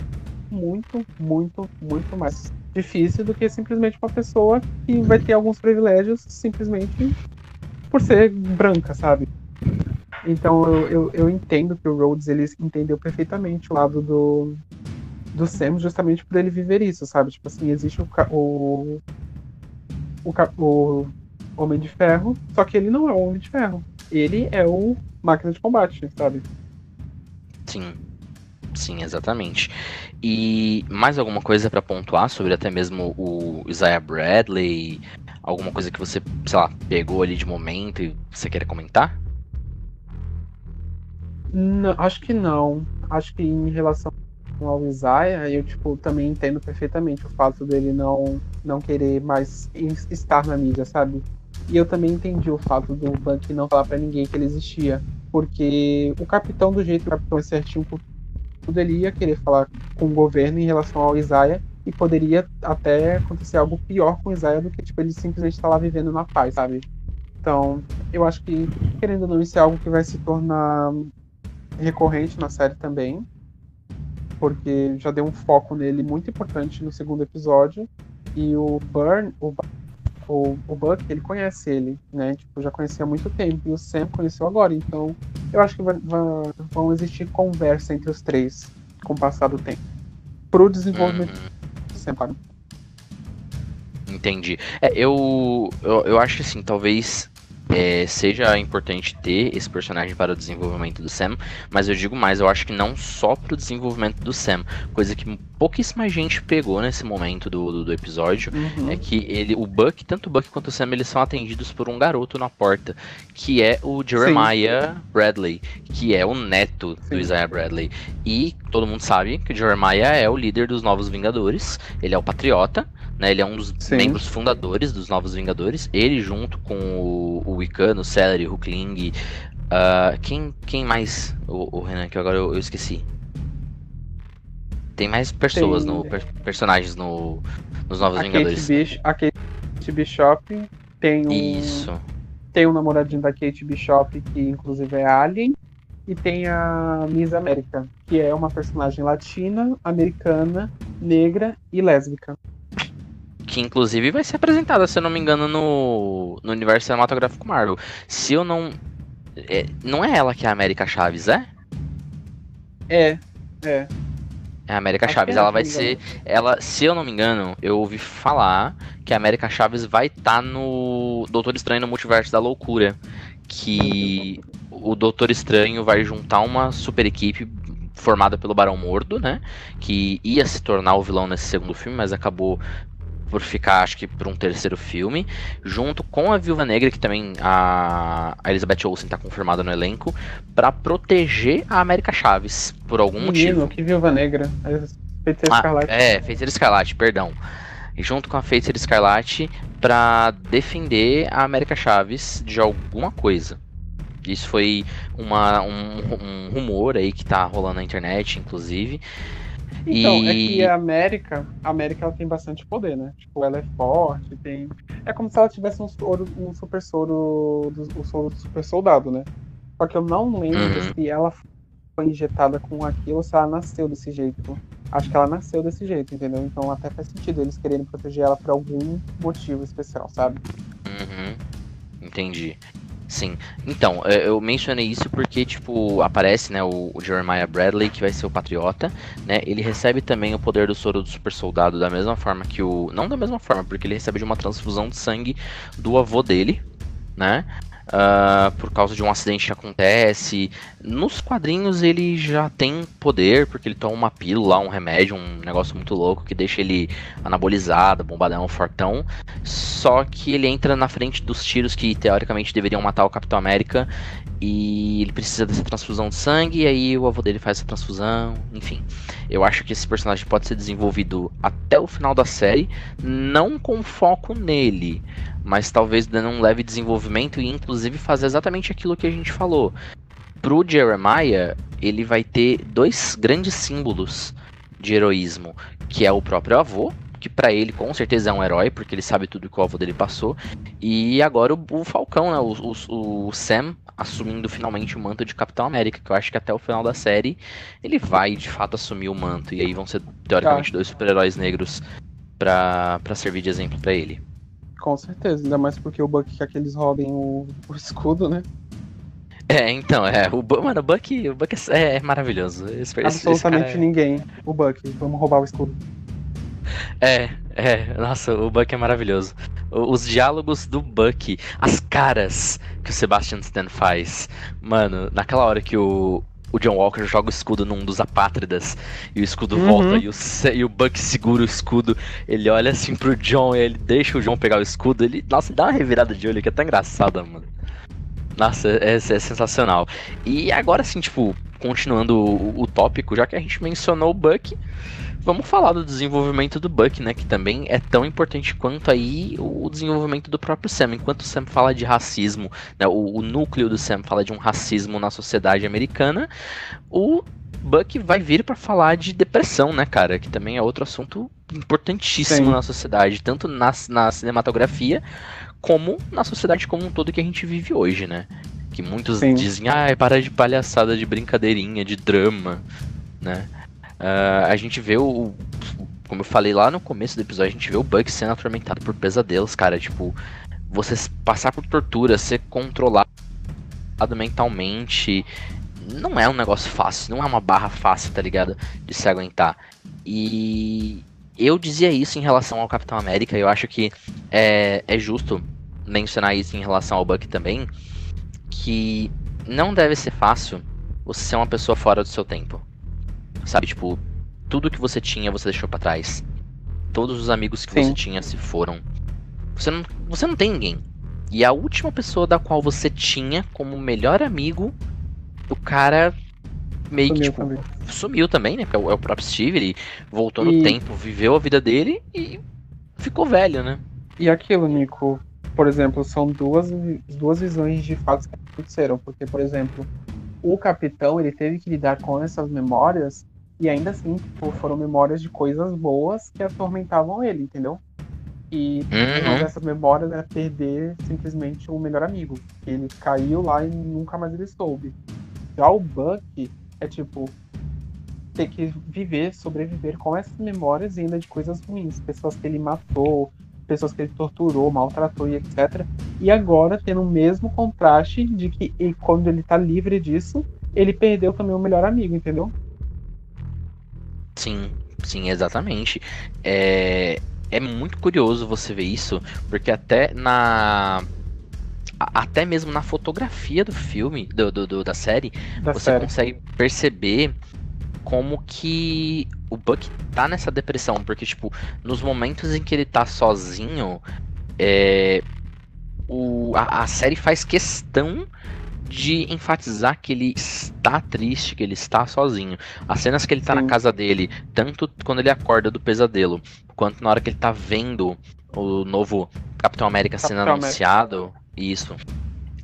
muito, muito, muito mais difícil do que simplesmente uma pessoa que vai ter alguns privilégios simplesmente por ser branca, sabe? Então eu, eu, eu entendo que o Rhodes ele entendeu perfeitamente o lado do, do Sam justamente por ele viver isso, sabe? Tipo assim, existe o, o, o, o Homem de Ferro, só que ele não é o Homem de Ferro. Ele é o máquina de combate, sabe? Sim. Sim, exatamente. E mais alguma coisa para pontuar sobre até mesmo o Isaiah Bradley? Alguma coisa que você, sei lá, pegou ali de momento e você queira comentar? Não, acho que não. Acho que em relação ao Isaiah, eu tipo, também entendo perfeitamente o fato dele não, não querer mais estar na mídia, sabe? E eu também entendi o fato do Buck não falar para ninguém que ele existia. Porque o capitão, do jeito que o capitão é certinho por tudo, ele ia querer falar com o governo em relação ao Isaiah e poderia até acontecer algo pior com o Isaiah do que tipo, ele simplesmente estar tá lá vivendo na paz, sabe? Então, eu acho que, querendo ou não, isso é algo que vai se tornar recorrente na série também porque já deu um foco nele muito importante no segundo episódio. E o Burn, o, o, o Buck, ele conhece ele, né? Tipo, já conhecia há muito tempo. E o Sam conheceu agora. Então, eu acho que vai, vai, vão existir conversa entre os três com o passar do tempo. Pro desenvolvimento uhum. do Sam, Entendi. É, eu, eu, eu acho que assim, talvez é, seja importante ter esse personagem para o desenvolvimento do Sam, mas eu digo mais, eu acho que não só para o desenvolvimento do Sam, coisa que pouquíssima gente pegou nesse momento do, do, do episódio, uhum. é que ele, o Buck, tanto o Buck quanto o Sam, eles são atendidos por um garoto na porta, que é o Jeremiah Sim. Bradley, que é o neto Sim. do Isaiah Bradley. E todo mundo sabe que o Jeremiah é o líder dos Novos Vingadores, ele é o patriota, né? Ele é um dos Sim. membros fundadores dos Novos Vingadores. Ele junto com o, o Wiccan, o Celery, o Kling. Uh, quem, quem mais? O, o, Renan, que agora eu, eu esqueci. Tem mais pessoas, tem... no per, personagens no, nos Novos a Vingadores. Kate Bish, a Kate Bishop tem um. Isso. Tem um namoradinho da Kate Bishop, que inclusive é Alien. E tem a Miss América, que é uma personagem latina, americana, negra e lésbica que inclusive vai ser apresentada, se eu não me engano, no, no universo cinematográfico Marvel. Se eu não. É, não é ela que é a América Chaves, é? É, é. É a América Acho Chaves, é ela vai ser. Ela, se eu não me engano, eu ouvi falar que a América Chaves vai estar tá no Doutor Estranho no Multiverso da Loucura. Que o Doutor Estranho vai juntar uma super equipe formada pelo Barão Mordo, né? Que ia se tornar o vilão nesse segundo filme, mas acabou por ficar, acho que, por um terceiro filme, junto com a Viúva Negra, que também a, a Elizabeth Olsen está confirmada no elenco, para proteger a América Chaves, por algum Menino, motivo. que Viúva Negra? Feiticeira ah, Escarlate. É, Feiticeira Escarlate, perdão. E junto com a Feiticeira Escarlate para defender a América Chaves de alguma coisa. Isso foi uma, um, um rumor aí que tá rolando na internet, inclusive. Então, e... é que a América, a América ela tem bastante poder, né? Tipo, ela é forte, tem. É como se ela tivesse um, soro, um super soro, do, o soro do super soldado, né? Só que eu não lembro uhum. se ela foi injetada com aquilo ou se ela nasceu desse jeito. Acho que ela nasceu desse jeito, entendeu? Então até faz sentido eles quererem proteger ela por algum motivo especial, sabe? Uhum. Entendi. Sim. Então, é, eu mencionei isso porque, tipo, aparece, né, o, Jeremiah Bradley, que vai ser o Patriota, né? Ele recebe também o poder do soro do super soldado da mesma forma que o. Não da mesma forma, porque ele recebe de uma transfusão de sangue do avô dele, né? Uh, por causa de um acidente que acontece. Nos quadrinhos ele já tem poder, porque ele toma uma pílula, um remédio, um negócio muito louco que deixa ele anabolizado, bombadão, fortão. Só que ele entra na frente dos tiros que teoricamente deveriam matar o Capitão América e ele precisa dessa transfusão de sangue, e aí o avô dele faz essa transfusão, enfim. Eu acho que esse personagem pode ser desenvolvido até o final da série, não com foco nele, mas talvez dando um leve desenvolvimento e inclusive fazer exatamente aquilo que a gente falou. Pro Jeremiah, ele vai ter dois grandes símbolos de heroísmo, que é o próprio avô, que para ele com certeza é um herói, porque ele sabe tudo que o avô dele passou. E agora o, o Falcão, né? O, o, o, Sam assumindo finalmente o manto de Capitão América, que eu acho que até o final da série ele vai de fato assumir o manto. E aí vão ser, teoricamente, ah. dois super-heróis negros para servir de exemplo para ele. Com certeza, ainda mais porque o Buck quer que eles roubem o, o escudo, né? É, então, é. O, mano, o Buck, o Buck é, é maravilhoso. Esse, Absolutamente esse é... ninguém. O Buck, vamos roubar o escudo. É, é, nossa, o Buck é maravilhoso. Os diálogos do Buck, as caras que o Sebastian Stan faz. Mano, naquela hora que o, o John Walker joga o escudo num dos apátridas e o escudo uhum. volta e o, e o Buck segura o escudo. Ele olha assim pro John e ele deixa o John pegar o escudo. Ele, nossa, dá uma revirada de olho que é tão engraçada, mano. Nossa, é, é, é sensacional. E agora sim, tipo, continuando o, o tópico, já que a gente mencionou o Buck, Vamos falar do desenvolvimento do Buck, né? Que também é tão importante quanto aí o desenvolvimento do próprio Sam. Enquanto o Sam fala de racismo, né, o, o núcleo do Sam fala de um racismo na sociedade americana, o Buck vai vir para falar de depressão, né, cara? Que também é outro assunto importantíssimo Sim. na sociedade, tanto na, na cinematografia como na sociedade como um todo que a gente vive hoje, né? Que muitos Sim. dizem, ah, para de palhaçada, de brincadeirinha, de drama, né? Uh, a gente vê o. Como eu falei lá no começo do episódio, a gente vê o Buck sendo atormentado por pesadelos, cara. Tipo, você passar por tortura, ser controlado mentalmente. Não é um negócio fácil, não é uma barra fácil, tá ligado? De se aguentar. E eu dizia isso em relação ao Capitão América, eu acho que é, é justo mencionar isso em relação ao Buck também, que não deve ser fácil você ser uma pessoa fora do seu tempo. Sabe, tipo, tudo que você tinha você deixou para trás. Todos os amigos que Sim. você tinha se foram. Você não, você não tem ninguém. E a última pessoa da qual você tinha como melhor amigo, o cara meio sumiu que tipo, também. sumiu também, né? Porque é o, é próprio Steve, ele voltou e... no tempo, viveu a vida dele e ficou velho, né? E aquilo, Nico, por exemplo, são duas, duas visões de fatos que aconteceram. Porque, por exemplo, o capitão ele teve que lidar com essas memórias e ainda assim, tipo, foram memórias de coisas boas que atormentavam ele, entendeu? E uhum. uma dessas memórias era perder simplesmente o melhor amigo. Ele caiu lá e nunca mais ele soube. Já o Buck é tipo ter que viver, sobreviver com essas memórias ainda de coisas ruins, pessoas que ele matou, pessoas que ele torturou, maltratou e etc. E agora tendo o mesmo contraste de que e quando ele tá livre disso, ele perdeu também o melhor amigo, entendeu? Sim, sim, exatamente. É, é muito curioso você ver isso, porque até na. Até mesmo na fotografia do filme, do, do, do da série, da você série. consegue perceber como que o Buck tá nessa depressão. Porque, tipo, nos momentos em que ele tá sozinho, é, o, a, a série faz questão de enfatizar que ele está triste, que ele está sozinho. As cenas que ele está na casa dele, tanto quando ele acorda do pesadelo, quanto na hora que ele está vendo o novo Capitão América Capitão sendo anunciado, América. isso.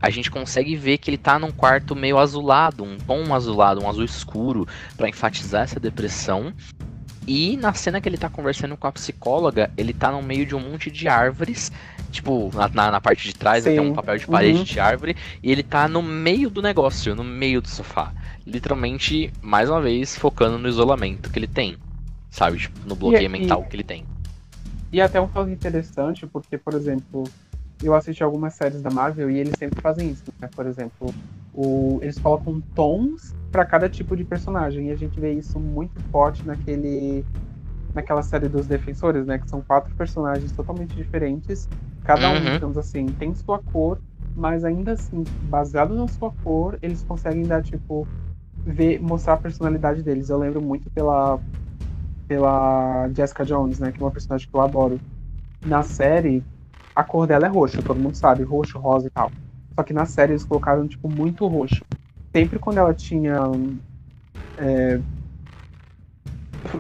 A gente consegue ver que ele está num quarto meio azulado, um tom azulado, um azul escuro, para enfatizar essa depressão. E na cena que ele tá conversando com a psicóloga, ele tá no meio de um monte de árvores. Tipo, na, na, na parte de trás tem um papel de parede uhum. de árvore. E ele tá no meio do negócio, no meio do sofá. Literalmente, mais uma vez, focando no isolamento que ele tem. Sabe? Tipo, no bloqueio e, mental e, que ele tem. E até um fato interessante, porque, por exemplo, eu assisti algumas séries da Marvel e eles sempre fazem isso, né? Por exemplo, o, eles colocam tons para cada tipo de personagem. E a gente vê isso muito forte naquele naquela série dos Defensores, né? Que são quatro personagens totalmente diferentes. Cada um, uhum. digamos assim, tem sua cor, mas ainda assim, baseado na sua cor, eles conseguem dar, tipo, ver, mostrar a personalidade deles. Eu lembro muito pela, pela Jessica Jones, né? Que é uma personagem que eu adoro. Na série, a cor dela é roxa, todo mundo sabe, roxo, rosa e tal. Só que na série eles colocaram, tipo, muito roxo sempre quando ela tinha é,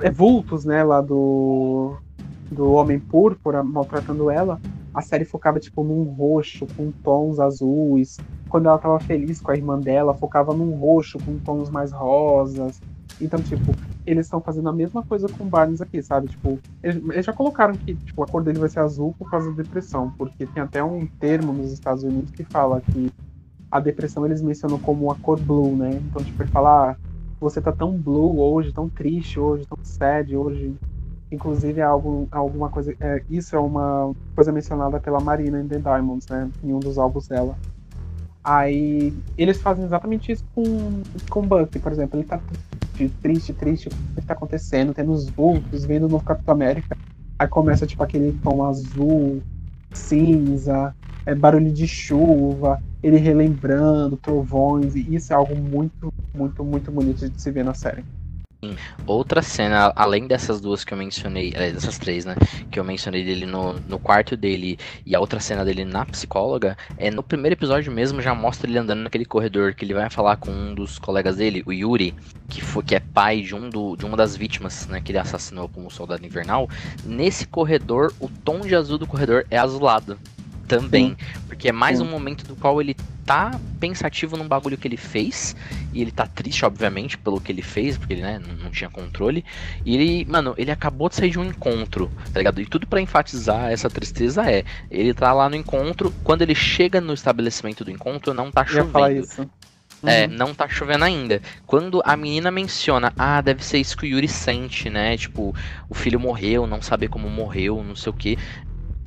é, vultos, né, lá do, do Homem Púrpura maltratando ela, a série focava tipo num roxo com tons azuis. Quando ela tava feliz com a irmã dela, focava num roxo com tons mais rosas. Então, tipo, eles estão fazendo a mesma coisa com o Barnes aqui, sabe? Tipo, eles, já colocaram que tipo, a cor dele vai ser azul por causa da depressão, porque tem até um termo nos Estados Unidos que fala que a depressão eles mencionam como a cor blue, né? Então, tipo, ele fala, ah, você tá tão blue hoje, tão triste hoje, tão sad hoje. Inclusive, é algo, alguma coisa. É, isso é uma coisa mencionada pela Marina em The Diamonds, né? Em um dos álbuns dela. Aí eles fazem exatamente isso com, com o Bucky, por exemplo. Ele tá triste, triste, triste, o que tá acontecendo? Tendo os vultos, vendo o novo Capitão América. Aí começa, tipo, aquele tom azul, cinza, é, barulho de chuva, ele relembrando trovões, e isso é algo muito, muito, muito bonito de se ver na série. Outra cena, além dessas duas que eu mencionei, é, dessas três, né? Que eu mencionei dele no, no quarto dele e a outra cena dele na psicóloga, é no primeiro episódio mesmo já mostra ele andando naquele corredor que ele vai falar com um dos colegas dele, o Yuri, que, foi, que é pai de, um do, de uma das vítimas, né? Que ele assassinou como soldado invernal. Nesse corredor, o tom de azul do corredor é azulado também. Sim. Porque é mais Sim. um momento do qual ele tá pensativo num bagulho que ele fez. E ele tá triste, obviamente, pelo que ele fez, porque ele né, não, tinha controle. E ele, mano, ele acabou de sair de um encontro, tá ligado? E tudo para enfatizar essa tristeza é: ele tá lá no encontro, quando ele chega no estabelecimento do encontro, não tá chovendo. É, uhum. não tá chovendo ainda. Quando a menina menciona, ah, deve ser isso que o Yuri sente, né? Tipo, o filho morreu, não saber como morreu, não sei o que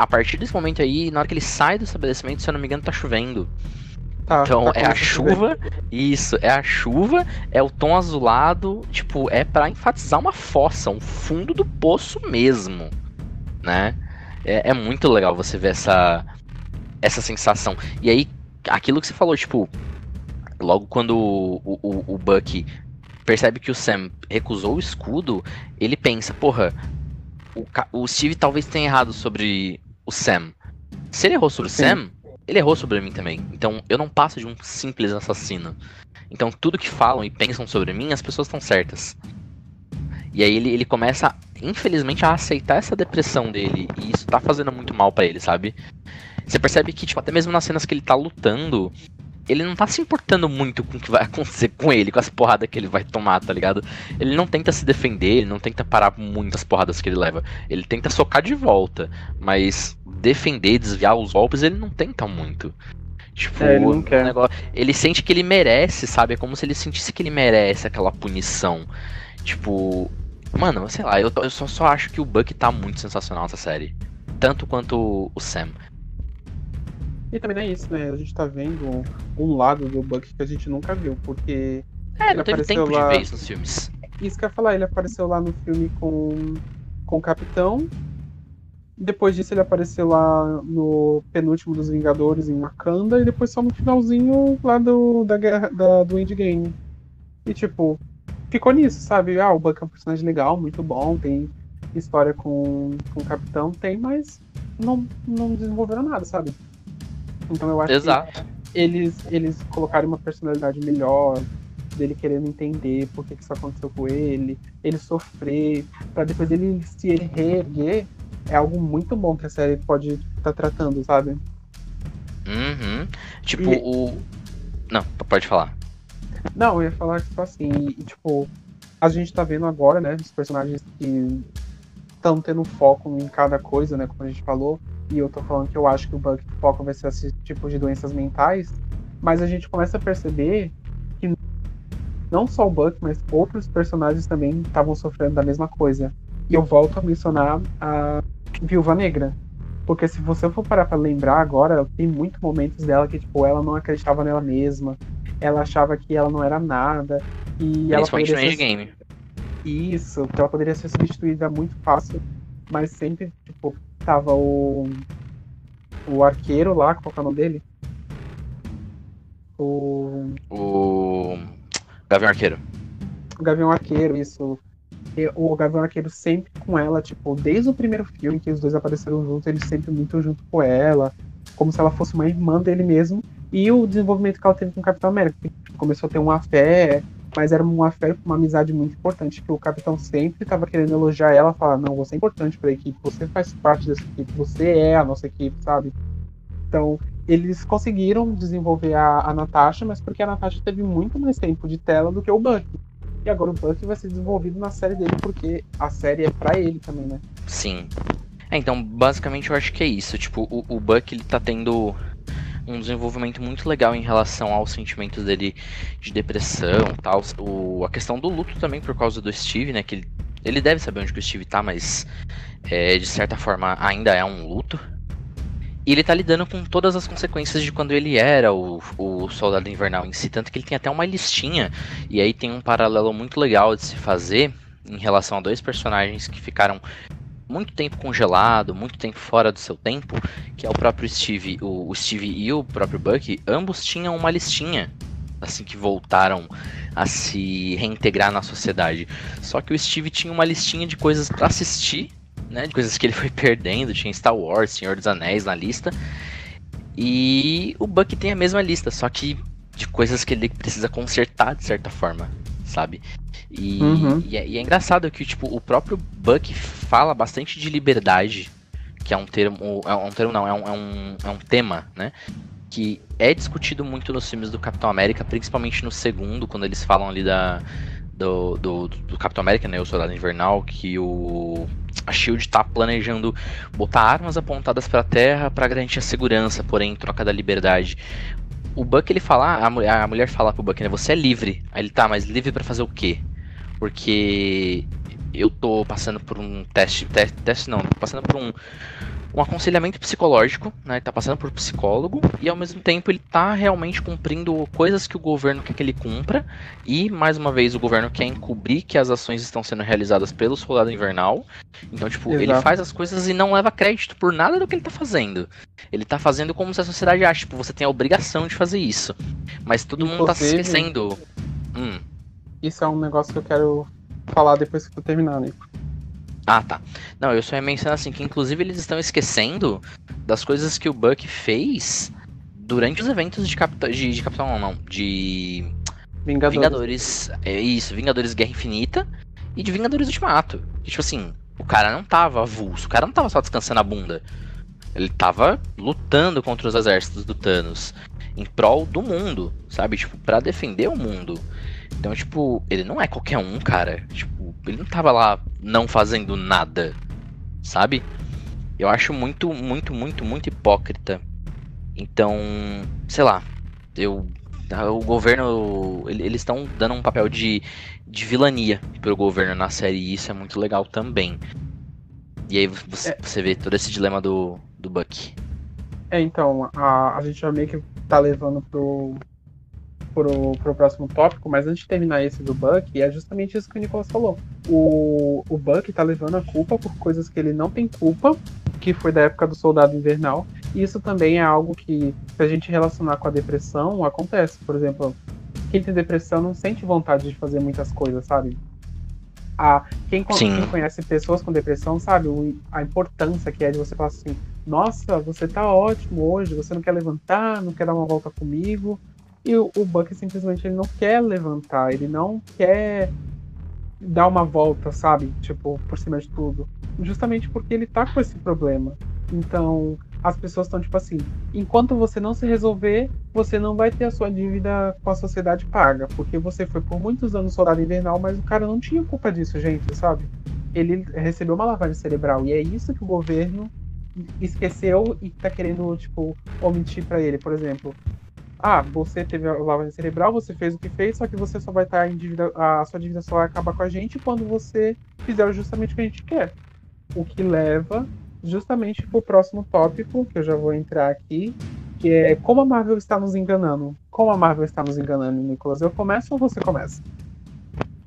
a partir desse momento aí, na hora que ele sai do estabelecimento, se eu não me engano, tá chovendo. Tá, então tá é a chuva, isso, é a chuva, é o tom azulado, tipo, é para enfatizar uma fossa, um fundo do poço mesmo, né? É, é, muito legal você ver essa, essa sensação. E aí, aquilo que você falou, tipo, logo quando o, o, o Buck percebe que o Sam recusou o escudo, ele pensa, porra, o, o Steve talvez tenha errado sobre o Sam. Se ele errou sobre o Sam, ele errou sobre mim também. Então eu não passo de um simples assassino. Então tudo que falam e pensam sobre mim, as pessoas estão certas. E aí ele, ele começa, infelizmente, a aceitar essa depressão dele. E isso tá fazendo muito mal para ele, sabe? Você percebe que, tipo, até mesmo nas cenas que ele tá lutando, ele não tá se importando muito com o que vai acontecer com ele, com as porradas que ele vai tomar, tá ligado? Ele não tenta se defender, ele não tenta parar muitas porradas que ele leva. Ele tenta socar de volta, mas defender, desviar os golpes, ele não tenta muito. Tipo, é, ele, não quer. Negócio, ele sente que ele merece, sabe? É como se ele sentisse que ele merece aquela punição. Tipo, mano, sei lá, eu, eu só, só acho que o Buck tá muito sensacional nessa série. Tanto quanto o Sam. E também não é isso, né? A gente tá vendo um lado do Buck que a gente nunca viu, porque. É, não teve tempo lá... de ver isso nos filmes. Isso que eu ia falar, ele apareceu lá no filme com, com o Capitão. Depois disso ele apareceu lá no penúltimo dos Vingadores em Wakanda e depois só no finalzinho lá do, da guerra da, do Endgame. E tipo, ficou nisso, sabe? Ah, o Buck é um personagem legal, muito bom, tem história com, com o Capitão, tem, mas não, não desenvolveram nada, sabe? Então eu acho Exato. que eles, eles colocaram uma personalidade melhor, dele querendo entender por que, que isso aconteceu com ele, ele sofrer, para depois ele se reerguer, é algo muito bom que a série pode estar tá tratando, sabe? Uhum. Tipo, e... o. Não, pode falar. Não, eu ia falar, tipo assim, e, tipo, a gente tá vendo agora, né, os personagens que estão tendo foco em cada coisa, né, como a gente falou, e eu tô falando que eu acho que o Buck foco vai ser esse tipo de doenças mentais, mas a gente começa a perceber que não só o Buck, mas outros personagens também estavam sofrendo da mesma coisa. E eu volto a mencionar a Viúva Negra. Porque se você for parar pra lembrar agora, tem muitos momentos dela que, tipo, ela não acreditava nela mesma. Ela achava que ela não era nada. E ela Principalmente no poderia ser... endgame. Isso, que ela poderia ser substituída muito fácil. Mas sempre, tipo, tava o. O arqueiro lá, qual é o nome dele? O. O. Gavião Arqueiro. O Gavião Arqueiro, isso. E o Gavião Arqueiro sempre com ela, tipo, desde o primeiro filme que os dois apareceram juntos, ele sempre muito junto com ela, como se ela fosse uma irmã dele mesmo. E o desenvolvimento que ela teve com o Capitão América, que começou a ter uma fé, mas era uma uma amizade muito importante, que o Capitão sempre estava querendo elogiar ela, falar, não, você é importante para a equipe, você faz parte dessa equipe, você é a nossa equipe, sabe? Então, eles conseguiram desenvolver a, a Natasha, mas porque a Natasha teve muito mais tempo de tela do que o Bucky. E agora o Bucky vai ser desenvolvido na série dele, porque a série é pra ele também, né? Sim. É, então, basicamente eu acho que é isso. Tipo, o, o Buck ele tá tendo um desenvolvimento muito legal em relação aos sentimentos dele de depressão tal. O, a questão do luto também por causa do Steve, né? Que ele, ele deve saber onde que o Steve tá, mas é, de certa forma ainda é um luto. E ele tá lidando com todas as consequências de quando ele era o, o soldado invernal em si. Tanto que ele tem até uma listinha. E aí tem um paralelo muito legal de se fazer em relação a dois personagens que ficaram muito tempo congelado, muito tempo fora do seu tempo, que é o próprio Steve, o, o Steve e o próprio Bucky, ambos tinham uma listinha assim que voltaram a se reintegrar na sociedade. Só que o Steve tinha uma listinha de coisas para assistir, né, de coisas que ele foi perdendo, tinha Star Wars, Senhor dos Anéis na lista. E o Bucky tem a mesma lista, só que de coisas que ele precisa consertar de certa forma, sabe? E, Uhum. e é, e é engraçado que tipo, o próprio Buck fala bastante de liberdade, que é um termo. É um termo não, é um, é um, é um tema, né? Que é discutido muito nos filmes do Capitão América, principalmente no segundo, quando eles falam ali da. Do, do, do Capitão América, né? O Soldado Invernal, que o. A Shield tá planejando botar armas apontadas pra terra para garantir a segurança, porém em troca da liberdade. O Buck ele fala, a, mu- a mulher fala pro Buck, né? Você é livre. Aí ele tá, mas livre pra fazer o quê? Porque eu tô passando por um teste, te- teste não, tô passando por um, um aconselhamento psicológico, né? Ele tá passando por psicólogo e ao mesmo tempo ele tá realmente cumprindo coisas que o governo quer que ele cumpra e mais uma vez o governo quer encobrir que as ações estão sendo realizadas pelo soldado invernal. Então, tipo, ele Exato. faz as coisas e não leva crédito por nada do que ele tá fazendo. Ele tá fazendo como se a sociedade acha, tipo, você tem a obrigação de fazer isso. Mas todo mundo tá se esquecendo. Hum. Isso é um negócio que eu quero falar depois que tu terminar, né? Ah, tá. Não, eu só ia mencionar assim que inclusive eles estão esquecendo das coisas que o Buck fez durante os eventos de, Capitão de, de Capitão não, não, de Vingadores. Vingadores, é isso, Vingadores Guerra Infinita e de Vingadores Ultimato. E, tipo assim, o cara não tava avulso, o cara não tava só descansando a bunda. Ele tava lutando contra os exércitos do Thanos em prol do mundo, sabe? Tipo, pra defender o mundo. Então, tipo, ele não é qualquer um, cara. Tipo, ele não tava lá não fazendo nada, sabe? Eu acho muito, muito, muito, muito hipócrita. Então, sei lá, eu o governo ele- eles estão dando um papel de, de vilania pro governo na série e isso é muito legal também. E aí você, É. você vê todo esse dilema do, do Buck. É, então, a, a gente já meio que tá levando pro, pro, pro próximo tópico, mas antes de terminar esse do Buck, é justamente isso que o Nicolas falou. O, o Buck tá levando a culpa por coisas que ele não tem culpa, que foi da época do Soldado Invernal, e isso também é algo que, se a gente relacionar com a depressão, acontece. Por exemplo, quem tem depressão não sente vontade de fazer muitas coisas, sabe? A, quem, quem conhece pessoas com depressão sabe o- a importância que é de você falar assim: nossa, você tá ótimo hoje, você não quer levantar, não quer dar uma volta comigo. E o, o Buck simplesmente ele não quer levantar, ele não quer dar uma volta, sabe? Tipo, por cima de tudo. Justamente porque ele tá com esse problema. Então, as pessoas estão tipo assim: enquanto você não se resolver, você não vai ter a sua dívida com a sociedade paga, porque você foi por muitos anos soldado invernal, mas o cara não tinha culpa disso, gente, sabe? Ele recebeu uma lavagem cerebral e é isso que o governo esqueceu e tá querendo, tipo, omitir para ele, por exemplo. Ah, você teve a lavagem cerebral, você fez o que fez, só que você só vai estar em dívida, a sua dívida só vai acabar com a gente quando você fizer justamente o que a gente quer. O que leva justamente pro próximo tópico, que eu já vou entrar aqui, que é como a Marvel está nos enganando. Como a Marvel está nos enganando, Nicolas? Eu começo ou você começa?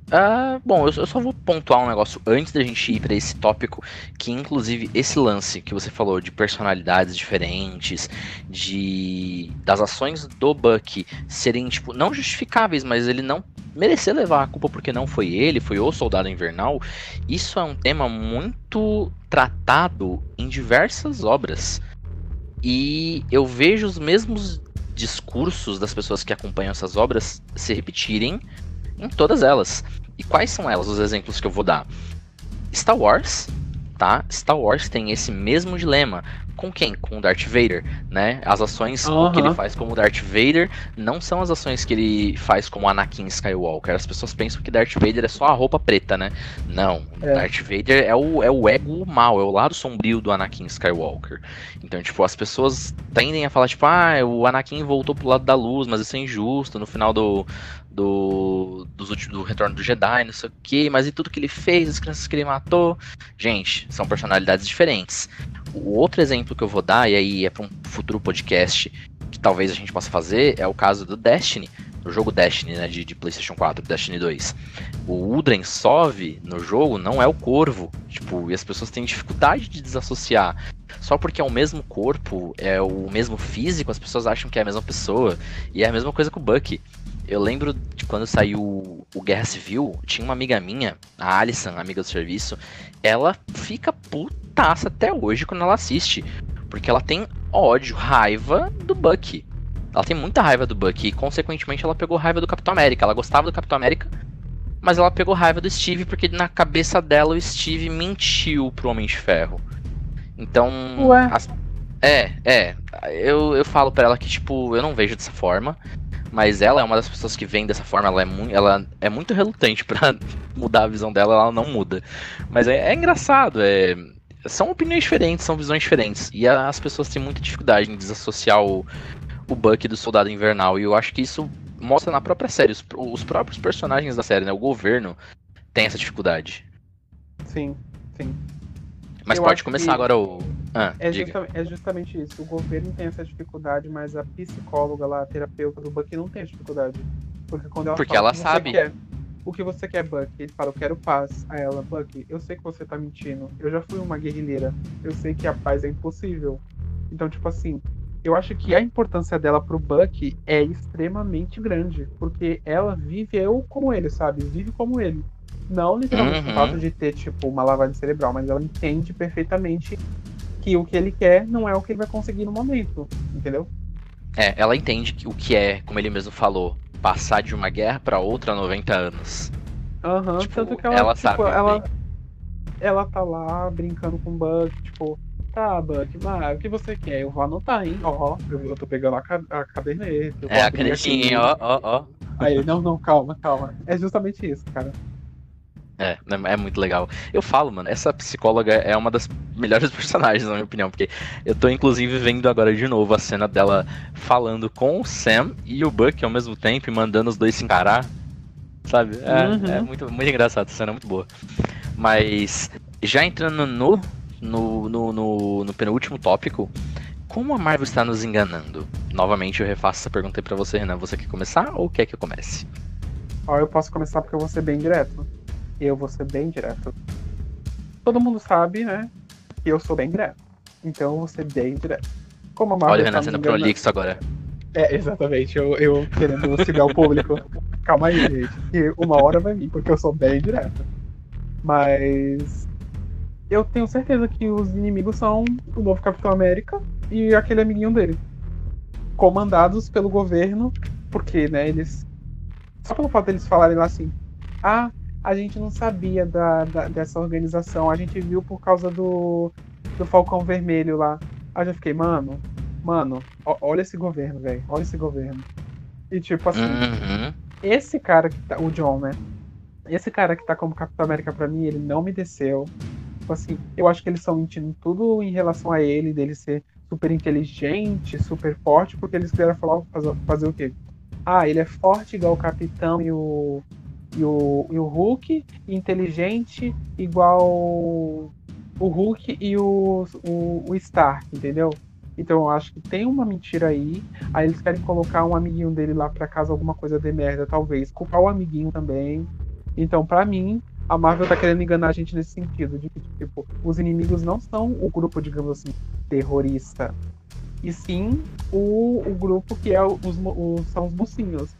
Uh, bom, eu, eu, só vou pontuar um negócio antes da gente ir para esse tópico, que inclusive esse lance que você falou de personalidades diferentes, de das ações do Buck serem tipo não justificáveis, mas ele não merecer levar a culpa porque não foi ele, foi o Soldado Invernal. Isso é um tema muito tratado em diversas obras. E eu vejo os mesmos discursos das pessoas que acompanham essas obras se repetirem em todas elas. E quais são elas, os exemplos que eu vou dar? Star Wars, tá? Star Wars tem esse mesmo dilema. Com quem? Com o Darth Vader, né? As ações uhum. que ele faz como Darth Vader não são as ações que ele faz como Anakin Skywalker. As pessoas pensam que Darth Vader é só a roupa preta, né? Não. É. Darth Vader é o, é o ego mal, é o lado sombrio do Anakin Skywalker. Então, tipo, as pessoas tendem a falar, tipo, ah, o Anakin voltou pro lado da luz, mas isso é injusto. No final do, do, do, do Retorno do Jedi, não sei o que, mas e tudo que ele fez, as crianças que ele matou. Gente, são personalidades diferentes. O outro exemplo que eu vou dar, e aí é para um futuro podcast que talvez a gente possa fazer, é o caso do Destiny, o jogo Destiny, né, de, de PlayStation 4, Destiny 2. O Udren Sov no jogo não é o corvo, tipo, e as pessoas têm dificuldade de desassociar. Só porque é o mesmo corpo, é o mesmo físico, as pessoas acham que é a mesma pessoa. E é a mesma coisa com o Bucky. Eu lembro de quando saiu o Guerra Civil, tinha uma amiga minha, a Alison, amiga do serviço, ela fica putaça até hoje quando ela assiste. Porque ela tem ódio, raiva do Bucky. Ela tem muita raiva do Bucky e, consequentemente, ela pegou raiva do Capitão América. Ela gostava do Capitão América, mas ela pegou raiva do Steve porque na cabeça dela o Steve mentiu pro Homem de Ferro. Então. Ué. As... É, é. Eu, eu falo para ela que, tipo, eu não vejo dessa forma. Mas ela é uma das pessoas que vem dessa forma, ela é, mu ela é muito relutante para mudar a visão dela, ela não muda. Mas é, é engraçado, é, são opiniões diferentes, são visões diferentes. E as pessoas têm muita dificuldade em desassociar o, o Buck do Soldado Invernal. E eu acho que isso mostra na própria série. Os, os próprios personagens da série, né? O governo tem essa dificuldade. Sim, sim. Mas eu pode começar agora o, ah, é, justa é, justamente isso. O governo tem essa dificuldade, mas a psicóloga lá, a terapeuta do Buck não tem dificuldade. Porque quando ela Porque fala ela sabe. Quer, o que você quer, Buck? Ele fala, eu quero paz. A ela, Buck, eu sei que você tá mentindo. Eu já fui uma guerrilheira. Eu sei que a paz é impossível. Então, tipo assim, eu acho que a importância dela pro Buck é extremamente grande. Porque ela vive eu como ele, sabe? Vive como ele. Não literalmente uhum. o fato de ter, tipo, uma lavagem cerebral, mas ela entende perfeitamente que o que ele quer não é o que ele vai conseguir no momento, entendeu? É, ela entende que o que é, como ele mesmo falou, passar de uma guerra para outra 90 anos. Aham, uhum, tipo, tanto que ela, ela tipo, sabe ela, ela tá lá brincando com o Buck, tipo, tá, Buck, mas o que você quer? Eu vou anotar, hein? Ó, eu, eu tô pegando a, a caderneta. É, a canetinha, ó, ó, ó. Aí, não, não, calma, calma. É justamente isso, cara. É, é muito legal. Eu falo, mano, essa psicóloga é uma das melhores personagens, na minha opinião, porque eu tô inclusive vendo agora de novo a cena dela falando com o Sam e o Buck ao mesmo tempo e mandando os dois se encarar. Sabe? É, uhum. é muito, muito engraçado, essa cena é muito boa. Mas, já entrando no, no, no, no, no penúltimo tópico, como a Marvel está nos enganando? Novamente eu refaço essa pergunta aí pra você, Renan. Você quer começar ou quer que eu comece? Ó, eu posso começar porque eu vou ser bem direto eu vou ser bem direto. Todo mundo sabe, né? Que eu sou bem direto. Então eu vou ser bem direto. Como a Marvel Olha o Renan sendo prolixo agora. É, exatamente. Eu, eu querendo auxiliar o público. Calma aí, gente. Que uma hora vai vir, porque eu sou bem direto. Mas. Eu tenho certeza que os inimigos são o novo Capitão América e aquele amiguinho dele. Comandados pelo governo, porque, né, eles. Só pelo fato deles falarem lá assim: ah, a gente não sabia da, da, dessa organização. A gente viu por causa do, do Falcão Vermelho lá. Aí eu fiquei, mano, mano, olha esse governo, velho. Olha esse governo. E tipo assim, Uhum. esse cara que tá. O John, né? Esse cara que tá como Capitão América pra mim, ele não me desceu. Tipo assim, eu acho que eles estão mentindo tudo em relação a ele, dele ser super inteligente, super forte, porque eles quiseram falar, fazer, fazer o quê? Ah, ele é forte igual o Capitão e o. E o, e o Hulk, inteligente igual o Hulk e o, o, o Stark, entendeu? Então eu acho que tem uma mentira aí. Aí eles querem colocar um amiguinho dele lá pra casa, alguma coisa de merda, talvez. Culpar o amiguinho também. Então, pra mim, a Marvel tá querendo enganar a gente nesse sentido. De que, tipo, os inimigos não são o grupo, digamos assim, terrorista. E sim o, o grupo que é os, os- são os mocinhos.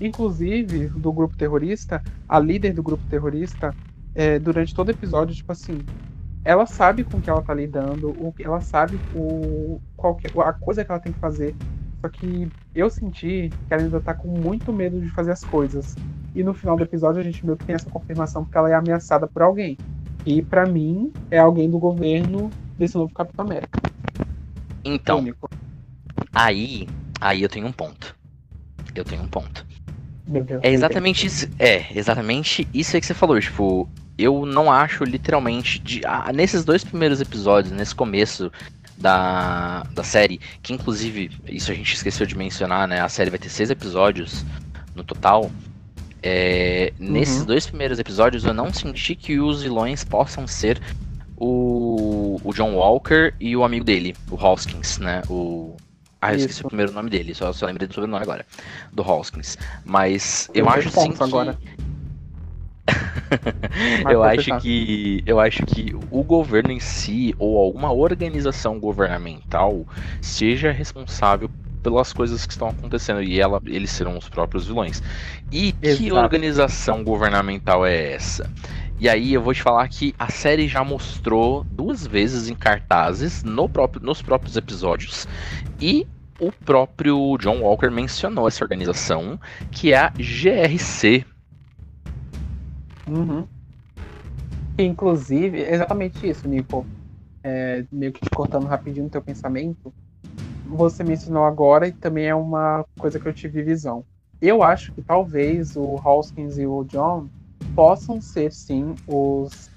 Inclusive, do grupo terrorista, a líder do grupo terrorista, é, durante todo episódio, tipo assim, ela sabe com que ela tá lidando, o que ela sabe o qual que, a coisa que ela tem que fazer. Só que eu senti que ela ainda tá com muito medo de fazer as coisas. E no final do episódio a gente meio que tem essa confirmação porque ela é ameaçada por alguém. E pra mim é alguém do governo desse novo Capitão América. Então, Único. aí, aí eu tenho um ponto. Eu tenho um ponto. É exatamente isso. É, exatamente isso aí que você falou. Tipo, eu não acho literalmente. De, ah, nesses dois primeiros episódios, nesse começo da, da série, que inclusive, isso a gente esqueceu de mencionar, né? A série vai ter seis episódios no total. É, Nesses Uhum. dois primeiros episódios, eu não senti que os vilões possam ser o, o John Walker e o amigo dele, o Hoskins, né? O. Ah, eu esqueci o primeiro nome dele, só, só lembrei do sobrenome agora. Do Hoskins. Mas eu Tem acho sim que. agora. eu acho tá. que. Eu acho que o governo em si, ou alguma organização governamental, seja responsável pelas coisas que estão acontecendo. E ela, eles serão os próprios vilões. E que Exato. organização governamental é essa? E aí eu vou te falar que a série já mostrou duas vezes em cartazes no próprio, nos próprios episódios. E o próprio John Walker mencionou essa organização, que é a GRC. Uhum. Inclusive, exatamente isso, Nico. É, meio que te cortando rapidinho no teu pensamento. Você mencionou agora e também é uma coisa que eu tive visão. Eu acho que talvez o Hoskins e o John possam ser sim os,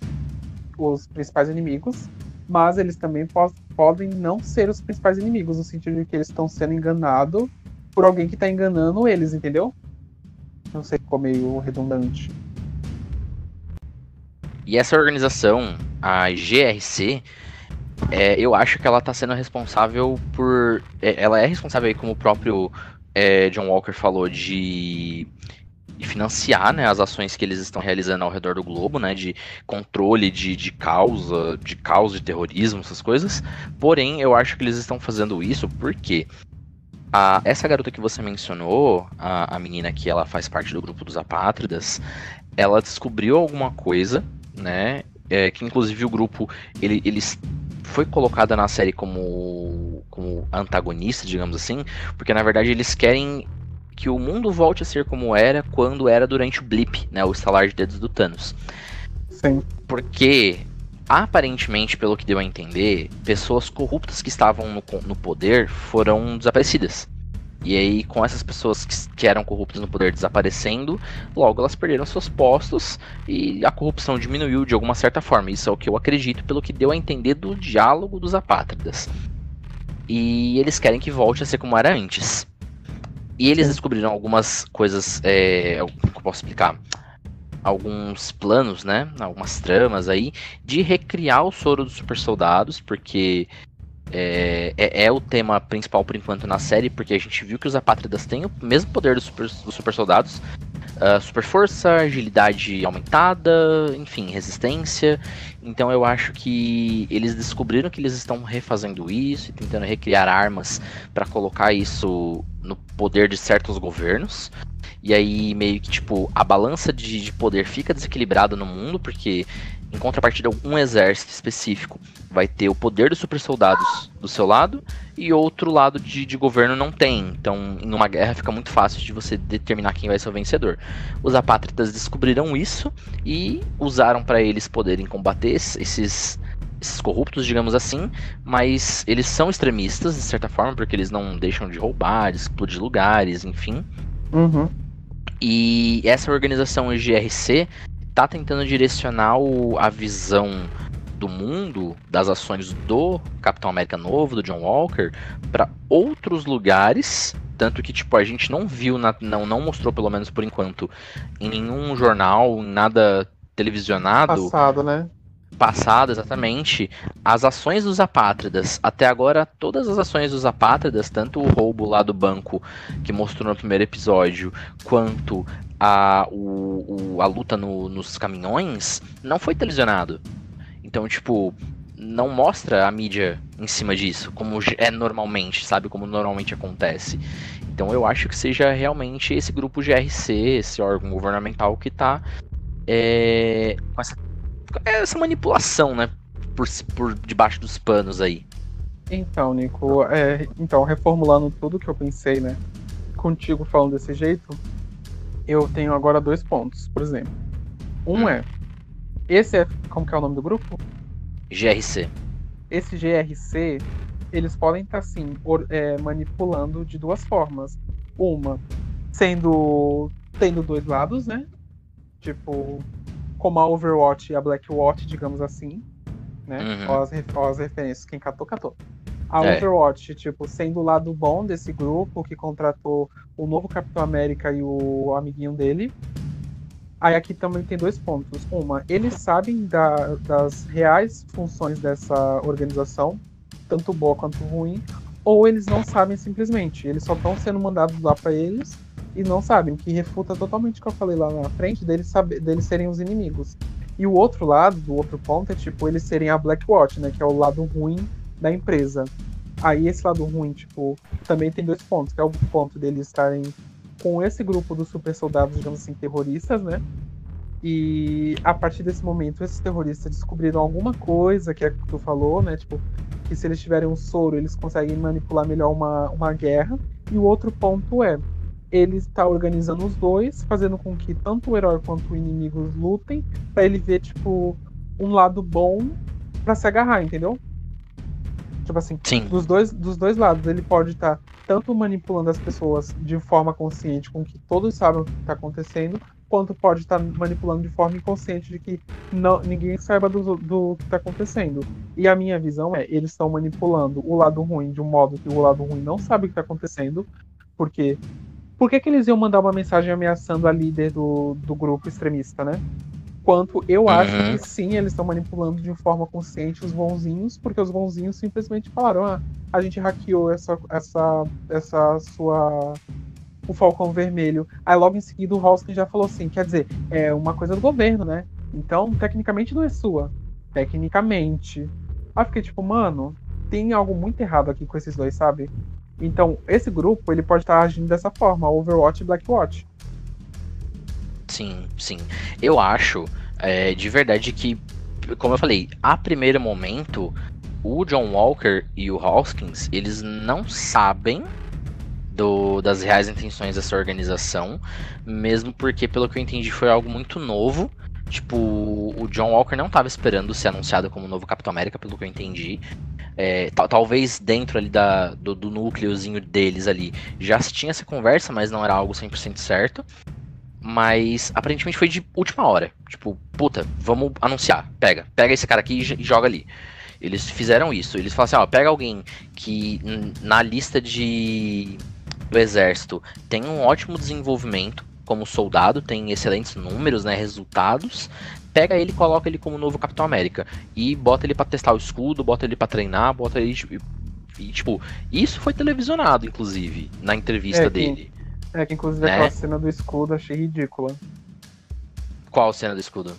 os principais inimigos, mas eles também po- podem não ser os principais inimigos, no sentido de que eles estão sendo enganados por alguém que está enganando eles, entendeu? Não sei, ficou meio redundante. E essa organização, a GRC, é, eu acho que ela está sendo responsável por. é, ela é responsável, aí, como o próprio é, John Walker falou, de, de financiar né, as ações que eles estão realizando ao redor do globo, né? De controle de, de causa, de causa de terrorismo, essas coisas. Porém, eu acho que eles estão fazendo isso porque. A, essa garota que você mencionou, a, a menina que ela faz parte do grupo dos apátridas, ela descobriu alguma coisa né? É, que inclusive o grupo ele, eles foi colocada na série como, como antagonista, digamos assim, porque na verdade eles querem que o mundo volte a ser como era quando era durante o blip, né? O estalar de dedos do Thanos. Sim. Porque aparentemente, pelo que deu a entender, pessoas corruptas que estavam no, no poder foram desaparecidas. E aí, com essas pessoas que, que eram corruptas no poder desaparecendo, logo elas perderam seus postos e a corrupção diminuiu de alguma certa forma. Isso é o que eu acredito, pelo que deu a entender do diálogo dos apátridas. E eles querem que volte a ser como era antes. E eles descobriram algumas coisas. É, como eu posso explicar? Alguns planos, né? Algumas tramas aí de recriar o soro dos super soldados, porque é, é, é o tema principal por enquanto na série, porque a gente viu que os apátridas têm o mesmo poder dos super, dos super soldados. ah, super força, agilidade aumentada, enfim, resistência. Então eu acho que eles descobriram que eles estão refazendo isso e tentando recriar armas para colocar isso no poder de certos governos. E aí meio que tipo a balança de, de poder fica desequilibrada no mundo, porque em contrapartida um exército específico vai ter o poder dos super soldados do seu lado e outro lado de, de governo não tem. Então, em uma guerra fica muito fácil de você determinar quem vai ser o vencedor. Os apátridas descobriram isso e usaram para eles poderem combater es- esses esses corruptos, digamos assim, mas eles são extremistas, de certa forma, porque eles não deixam de roubar, de explodir lugares, enfim. Uhum. E essa organização GRC tá tentando direcionar o, a visão do mundo, das ações do Capitão América Novo, do John Walker, para outros lugares. Tanto que, tipo, a gente não viu, na, não, não mostrou, pelo menos por enquanto, em nenhum jornal, nada televisionado. Passado, né? Passado, exatamente. As ações dos apátridas. Até agora, todas as ações dos apátridas, tanto o roubo lá do banco que mostrou no primeiro episódio, quanto a, o, o, a luta no, nos caminhões, não foi televisionado. Então, tipo, não mostra a mídia em cima disso, como é normalmente, sabe? Como normalmente acontece. Então eu acho que seja realmente esse grupo GRC, esse órgão governamental que está é, com essa, essa, manipulação, né? Por, por debaixo dos panos aí. Então, Nico, é, então, reformulando tudo que eu pensei, né? Contigo falando desse jeito, eu tenho agora dois pontos, por exemplo. Um hum. é. Esse é. Como que é o nome do grupo? GRC. Esse GRC, eles podem estar, sim, or, é, manipulando de duas formas. Uma, sendo. tendo dois lados, né? Tipo, como a Overwatch e a Blackwatch, digamos assim. Né? Uhum. As, as referências, quem catou, catou. A é. Overwatch, tipo, sendo o lado bom desse grupo que contratou o novo Capitão América e o amiguinho dele. Aí aqui também tem dois pontos. Uma, eles sabem da, das reais funções dessa organização, tanto boa quanto ruim, ou eles não sabem simplesmente. Eles só estão sendo mandados lá para eles e não sabem, que refuta totalmente o que eu falei lá na frente, deles, saber, deles serem os inimigos. E o outro lado, do outro ponto, é tipo, eles serem a Blackwatch, né? Que é o lado ruim da empresa. Aí esse lado ruim, tipo, também tem dois pontos, que é o ponto deles estarem com esse grupo dos super soldados, digamos assim, terroristas, né? E a partir desse momento, esses terroristas descobriram alguma coisa, que é o que tu falou, né? Tipo, que se eles tiverem um soro, eles conseguem manipular melhor uma, uma guerra. E o outro ponto é, ele está organizando os dois, fazendo com que tanto o herói quanto o inimigo lutem, para ele ver, tipo, um lado bom para se agarrar, entendeu? Tipo assim, Sim. Dos, dois, dos dois lados, ele pode estar tá tanto manipulando as pessoas de forma consciente, com que todos sabem o que está acontecendo, quanto pode estar tá manipulando de forma inconsciente de que não, ninguém saiba do, do que está acontecendo. E a minha visão é, eles estão manipulando o lado ruim de um modo que o lado ruim não sabe o que está acontecendo, porque por que, que eles iam mandar uma mensagem ameaçando a líder do, do grupo extremista, né? Quanto eu uhum. acho que sim, eles estão manipulando de forma consciente os bonzinhos, porque os bonzinhos simplesmente falaram: ah, a gente hackeou essa, essa, essa sua. o Falcão Vermelho. Aí logo em seguida o Hoskin já falou assim: quer dizer, é uma coisa do governo, né? Então, tecnicamente não é sua. Tecnicamente. Aí fiquei tipo, mano, tem algo muito errado aqui com esses dois, sabe? Então, esse grupo, ele pode estar agindo dessa forma, Overwatch e Blackwatch. Sim, sim. Eu acho, é, de verdade, que, como eu falei, a primeiro momento, o John Walker e o Hoskins, eles não sabem do, das reais intenções dessa organização, mesmo porque, pelo que eu entendi, foi algo muito novo. Tipo, o John Walker não estava esperando ser anunciado como novo Capitão América, pelo que eu entendi. É, talvez dentro ali da, do, do núcleozinho deles ali já se tinha essa conversa, mas não era algo 100% certo. Mas aparentemente foi de última hora. Tipo, puta, vamos anunciar. Pega, pega esse cara aqui e joga ali. Eles fizeram isso. Eles falaram assim: ó, pega alguém que na lista de do exército tem um ótimo desenvolvimento como soldado, tem excelentes números, né, resultados, pega ele e coloca ele como novo Capitão América. E bota ele para testar o escudo, bota ele para treinar, bota ele. E, tipo, isso foi televisionado, inclusive, na entrevista é, dele. Que, é, que inclusive né? aquela cena do escudo achei ridícula. Qual cena do escudo?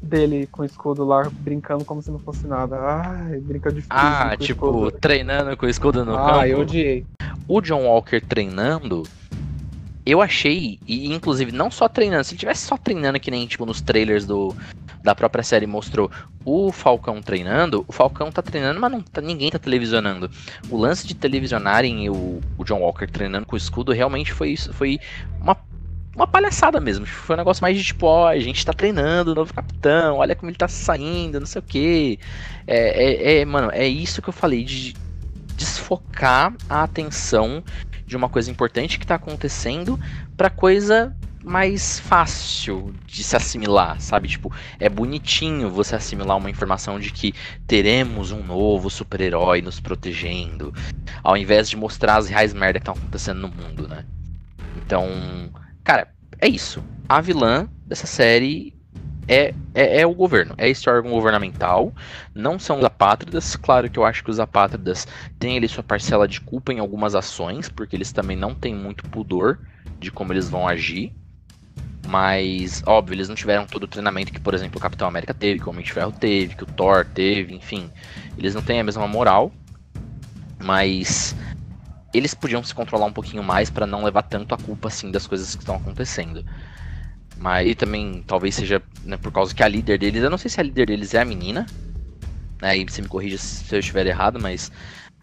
Dele com o escudo lá, brincando como se não fosse nada. Ai, brinca de Ah, tipo, treinando com o escudo no ah, campo. Ah, eu odiei. O John Walker treinando eu achei, e inclusive não só treinando, se ele tivesse só treinando que nem tipo nos trailers do, da própria série mostrou o Falcão treinando, o Falcão tá treinando, mas não tá, ninguém tá televisionando. O lance de televisionarem o, o John Walker treinando com o escudo realmente foi isso, foi uma uma palhaçada mesmo. Foi um negócio mais de tipo, ó, a gente tá treinando o novo capitão, olha como ele tá saindo, não sei o que. É, é, é, mano, é isso que eu falei, de desfocar a atenção de uma coisa importante que tá acontecendo pra coisa mais fácil de se assimilar, sabe? Tipo, é bonitinho você assimilar uma informação de que teremos um novo super-herói nos protegendo, ao invés de mostrar as reais merda que estão acontecendo no mundo, né? Então, cara, é isso. A vilã dessa série é, é, é, o governo, é esse órgão governamental, não são os apátridas. Claro que eu acho que os apátridas têm ali sua parcela de culpa em algumas ações, porque eles também não têm muito pudor de como eles vão agir. Mas, óbvio, eles não tiveram todo o treinamento que, por exemplo, o Capitão América teve, que o Homem de Ferro teve, que o Thor teve, enfim. Eles não têm a mesma moral. Mas eles podiam se controlar um pouquinho mais para não levar tanto a culpa assim das coisas que estão acontecendo. Mas e também talvez seja né, por causa que a líder deles, eu não sei se a líder deles é a menina, né? E você me corrija se eu estiver errado, mas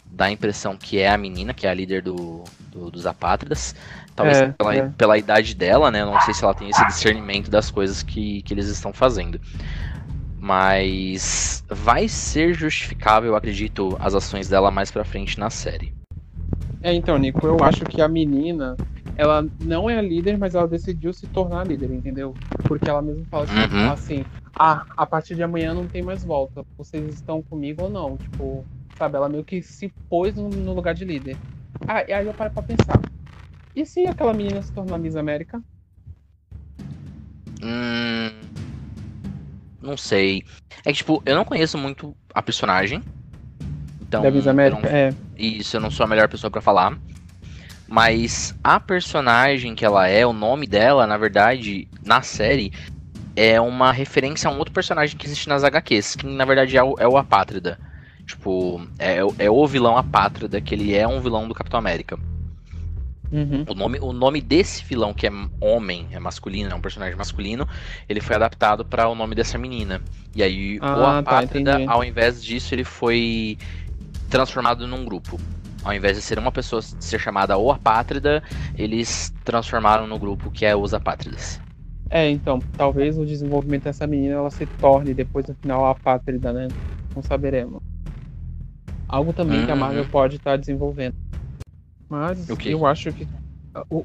dá a impressão que é a menina, que é a líder do, do dos apátridas. Talvez é, pela, é. pela idade dela, né? Eu não sei se ela tem esse discernimento das coisas que, que eles estão fazendo. Mas vai ser justificável, eu acredito, as ações dela mais pra frente na série. É, então, Nico, eu acho que a menina, ela não é a líder, mas ela decidiu se tornar líder, entendeu? Porque ela mesma fala assim, uhum. assim ah, a partir de amanhã não tem mais volta. Vocês estão comigo ou não? Tipo, sabe, ela meio que se pôs no, no lugar de líder. Ah, e aí eu paro pra pensar. E se aquela menina se tornar Miss América? Hum, não sei. É que, tipo, eu não conheço muito a personagem. Então, da Miss América, não, é. Isso, eu não sou a melhor pessoa para falar. Mas a personagem que ela é, o nome dela, na verdade, na série, é uma referência a um outro personagem que existe nas HQs, que na verdade é o, é o Apátrida. Tipo, é, é o vilão Apátrida, que ele é um vilão do Capitão América. Uhum. O, nome, o nome desse vilão, que é homem, é masculino, é um personagem masculino, ele foi adaptado para o nome dessa menina. E aí, ah, o tá, Apátrida, tá, ao invés disso, ele foi transformado num grupo. Ao invés de ser uma pessoa ser chamada o Apátrida, eles transformaram no grupo que é os Apátridas. É, então, talvez o desenvolvimento dessa menina ela se torne depois no final a Apátrida, né? Não saberemos. Algo também uhum. que a Marvel uhum. pode estar tá desenvolvendo. Mas okay. eu acho que.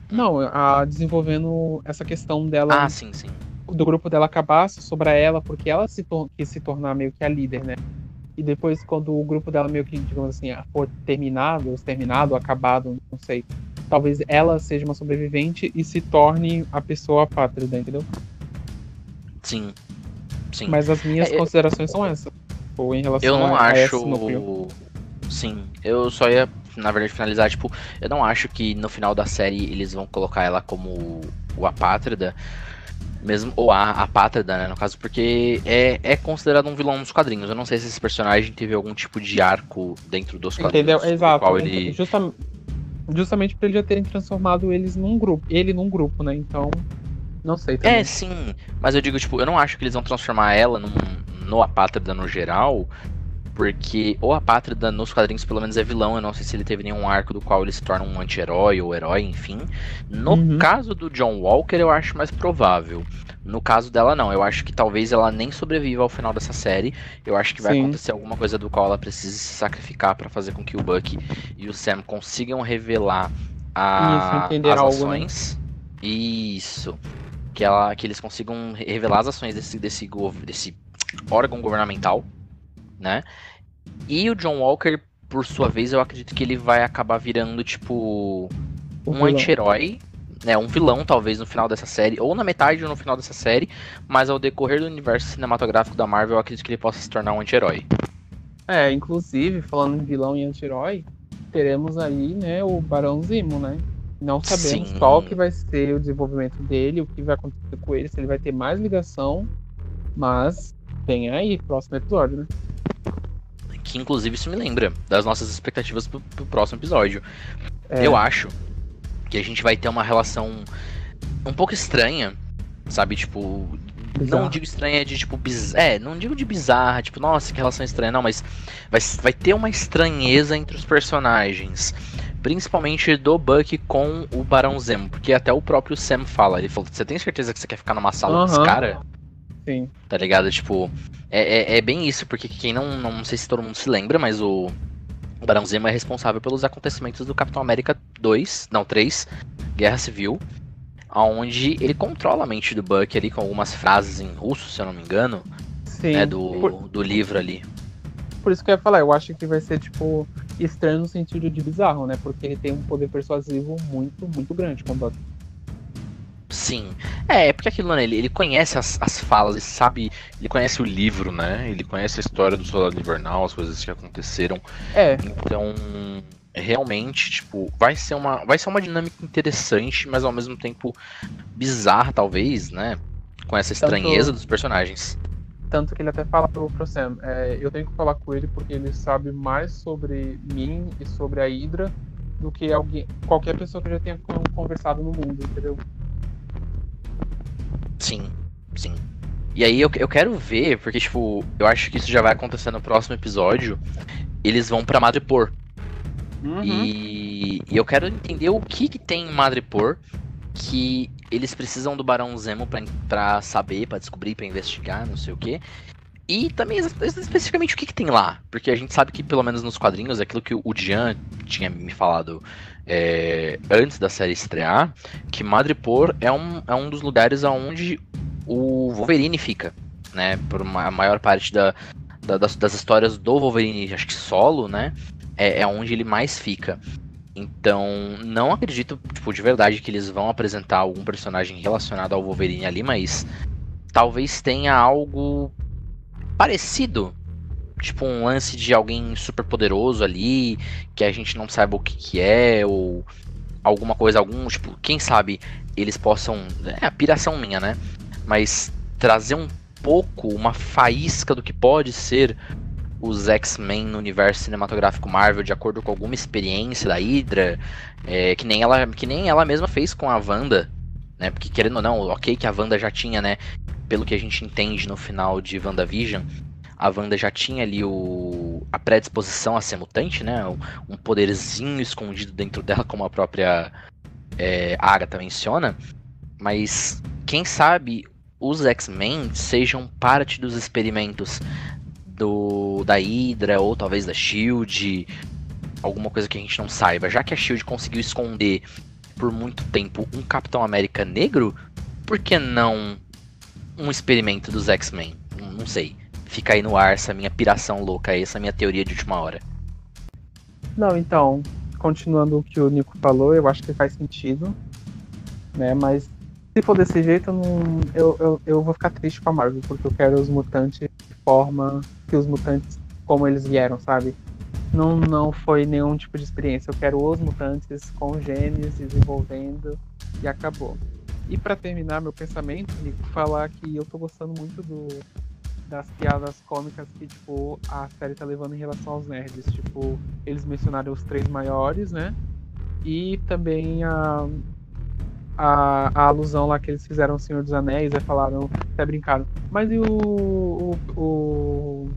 Não, a desenvolvendo essa questão dela. Ah, sim, sim. Do grupo dela acabar sobre ela, porque ela se quis se tornar meio que a líder, né? E depois, quando o grupo dela meio que, digamos assim, for terminado, exterminado, acabado, não sei. Talvez ela seja uma sobrevivente e se torne a pessoa pátria, entendeu? Sim. Sim. Mas as minhas é, considerações eu... são essas. Ou em relação eu não a, acho. A Sim, eu só ia na verdade, finalizar, tipo, eu não acho que no final da série eles vão colocar ela como o apátrida, mesmo, ou a apátrida, né, no caso, porque é, é considerado um vilão nos quadrinhos. Eu não sei se esse personagem teve algum tipo de arco dentro dos quadrinhos. Entendeu? Exato. Qual ele... Justamente, justamente pra eles já terem transformado eles num grupo, ele num grupo, né, então... Não sei também. É, sim. Mas eu digo, tipo, eu não acho que eles vão transformar ela num, no apátrida no geral, porque o Apátrida nos quadrinhos pelo menos é vilão, eu não sei se ele teve nenhum arco do qual ele se torna um anti-herói ou herói, enfim. No uhum. caso do John Walker, eu acho mais provável. No caso dela, não. Eu acho que talvez ela nem sobreviva ao final dessa série. Eu acho que vai Sim. acontecer alguma coisa do qual ela precise se sacrificar para fazer com que o Buck e o Sam consigam revelar a, Isso, as algo, ações. Né? Isso. Que, ela, que eles consigam revelar as ações desse, desse, desse órgão governamental né? E o John Walker, por sua vez, eu acredito que ele vai acabar virando, tipo, um anti-herói, né? Um vilão, talvez, no final dessa série, ou na metade ou no final dessa série, mas ao decorrer do universo cinematográfico da Marvel, eu acredito que ele possa se tornar um anti-herói. É, inclusive, falando em vilão e anti-herói, teremos aí, né, o Barão Zimo, né? Não sabemos Sim. qual que vai ser o desenvolvimento dele, o que vai acontecer com ele, se ele vai ter mais ligação, mas tem aí, próximo episódio, né? Que inclusive isso me lembra das nossas expectativas pro, pro próximo episódio. É. Eu acho que a gente vai ter uma relação um pouco estranha, sabe? Tipo, não digo estranha de tipo bizarra. É, não digo de bizarra, tipo, nossa, que relação estranha, não, mas vai, vai ter uma estranheza entre os personagens. principalmente do Buck com o Barão Zemo, porque até o próprio Sam fala, ele falou, você tem certeza que você quer ficar numa sala uhum. desse cara? Sim. Tá ligado? Tipo, é, é, é, bem isso, porque quem não, não sei se todo mundo se lembra, mas o, Barão Zemo é responsável pelos acontecimentos do Capitão América 2, não, 3, Guerra Civil, onde ele controla a mente do Buck ali com algumas frases em russo, se eu não me engano, Sim. Né, do, Por... do livro ali. Por isso que eu ia falar, eu acho que vai ser, tipo, estranho no sentido de bizarro, né? Porque ele tem um poder persuasivo muito, muito grande com o Buck. Sim. É, é porque aquilo, né? Ele, ele conhece as, as falas, ele sabe. Ele conhece o livro, né? Ele conhece a história do Soldado Invernal, as coisas que aconteceram. É. Então, realmente, tipo, vai ser uma, vai ser uma dinâmica interessante, mas ao mesmo tempo bizarra, talvez, né? Com essa estranheza Tanto... dos personagens. Tanto que ele até fala pro, pro Sam, é, eu tenho que falar com ele porque ele sabe mais sobre mim e sobre a Hydra do que alguém, qualquer pessoa que já tenha conversado no mundo, entendeu? Sim, sim. E aí eu, eu quero ver, porque, tipo, eu acho que isso já vai acontecer no próximo episódio. Eles vão pra Madripoor. Uhum. E, e, eu quero entender o que, que tem em Madripoor que eles precisam do Barão Zemo pra, pra saber, pra descobrir, pra investigar, não sei o que. E também especificamente o que, que tem lá. Porque a gente sabe que, pelo menos nos quadrinhos, aquilo que o Dian tinha me falado é, antes da série estrear, que Madripoor é um, é um dos lugares onde o Wolverine fica. Né, por uma, a maior parte da, da, das, das, histórias do Wolverine, acho que solo, né? É, é onde ele mais fica. Então, não acredito, tipo, de verdade que eles vão apresentar algum personagem relacionado ao Wolverine ali, mas talvez tenha algo parecido. Tipo, um lance de alguém super poderoso ali, que a gente não saiba o que, que é, ou alguma coisa, algum, tipo, quem sabe eles possam. É a piração minha, né? Mas trazer um pouco, uma faísca do que pode ser os X-Men no universo cinematográfico Marvel de acordo com alguma experiência da Hydra, é, que, nem ela, que nem ela mesma fez com a Wanda, né? Porque querendo ou não, ok que a Wanda já tinha, né? Pelo que a gente entende no final de WandaVision, a Wanda já tinha ali o, a predisposição a ser mutante, né? Um poderzinho escondido dentro dela, como a própria é, Agatha menciona. Mas quem sabe os X-Men sejam parte dos experimentos do da Hydra ou talvez da Shield, alguma coisa que a gente não saiba. Já que a Shield conseguiu esconder por muito tempo um Capitão América negro, por que não um experimento dos X-Men? Não sei. Fica aí no ar essa minha piração louca essa minha teoria de última hora. Não, então, continuando o que o Nico falou, eu acho que faz sentido, né? Mas se for desse jeito, eu, não, eu, eu, eu vou ficar triste com a Marvel, porque eu quero os mutantes de forma que os mutantes como eles vieram, sabe? Não, não foi nenhum tipo de experiência. Eu quero os mutantes com genes desenvolvendo e acabou. E para terminar meu pensamento, Nico, falar que eu tô gostando muito do, das piadas cômicas que, tipo, a série tá levando em relação aos nerds. Tipo, eles mencionaram os três maiores, né? E também a, a, a alusão lá que eles fizeram ao Senhor dos Anéis, é falaram, até brincaram. Mas e o. O, o,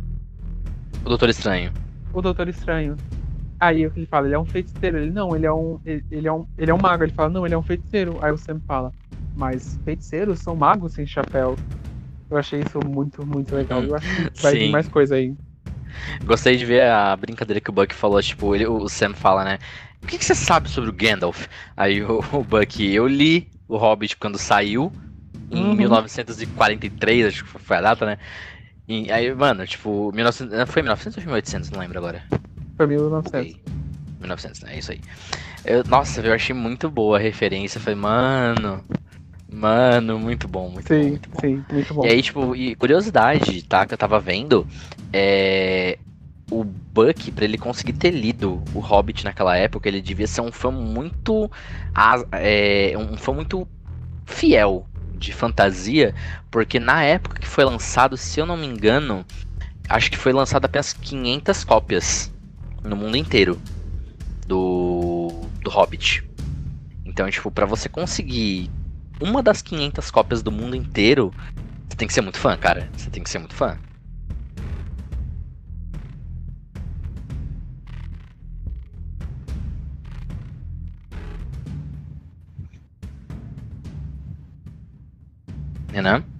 o Doutor Estranho? O Doutor Estranho. Aí o que ele fala, ele é um feiticeiro. Ele não, ele é um. Ele, ele, é um. Ele é um mago. Ele fala, não, ele é um feiticeiro. Aí o Sam fala, mas feiticeiros são magos sem chapéu. Eu achei isso muito, muito legal. Eu acho que vai vir mais coisa aí. Gostei de ver a brincadeira que o Buck falou, tipo, ele, o Sam fala, né? O que, que você sabe sobre o Gandalf? Aí o, o Buck, eu li o Hobbit quando saiu, em uhum. 1943, acho que foi a data, né? E aí, mano, tipo, 1900, foi 1900 ou 1800, não lembro agora. Foi 1900. Okay. 1900, né? É isso aí. Eu, nossa, eu achei muito boa a referência. Falei, mano, Mano, muito bom, muito sim, bom. Muito bom. Sim, muito bom. E aí, tipo, e curiosidade, tá? Que eu tava vendo. É. O Buck, pra ele conseguir ter lido o Hobbit naquela época, ele devia ser um fã muito. É, um fã muito fiel de fantasia, porque na época que foi lançado, se eu não me engano, acho que foi lançado apenas 500 cópias no mundo inteiro do, do Hobbit. Então, tipo, para você conseguir uma das 500 cópias do mundo inteiro, você tem que ser muito fã, cara. Você tem que ser muito fã. Renan?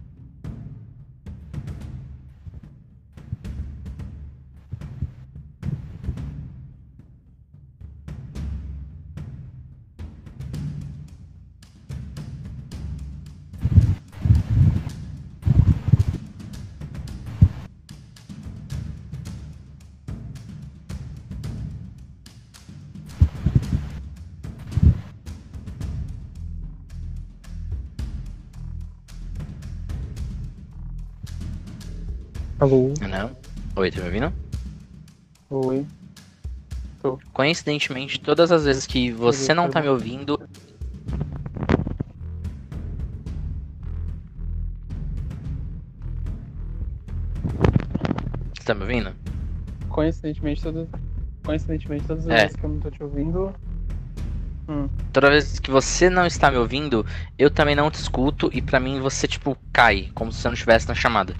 Me ouvindo? Oi. Coincidentemente, todas as vezes que você não tá me ouvindo. Você tá me ouvindo? Coincidentemente, todas, coincidentemente, todas as É. vezes que eu não tô te ouvindo. Hum. Toda vez que você não está me ouvindo, eu também não te escuto e pra mim você, tipo, cai, como se você não estivesse na chamada.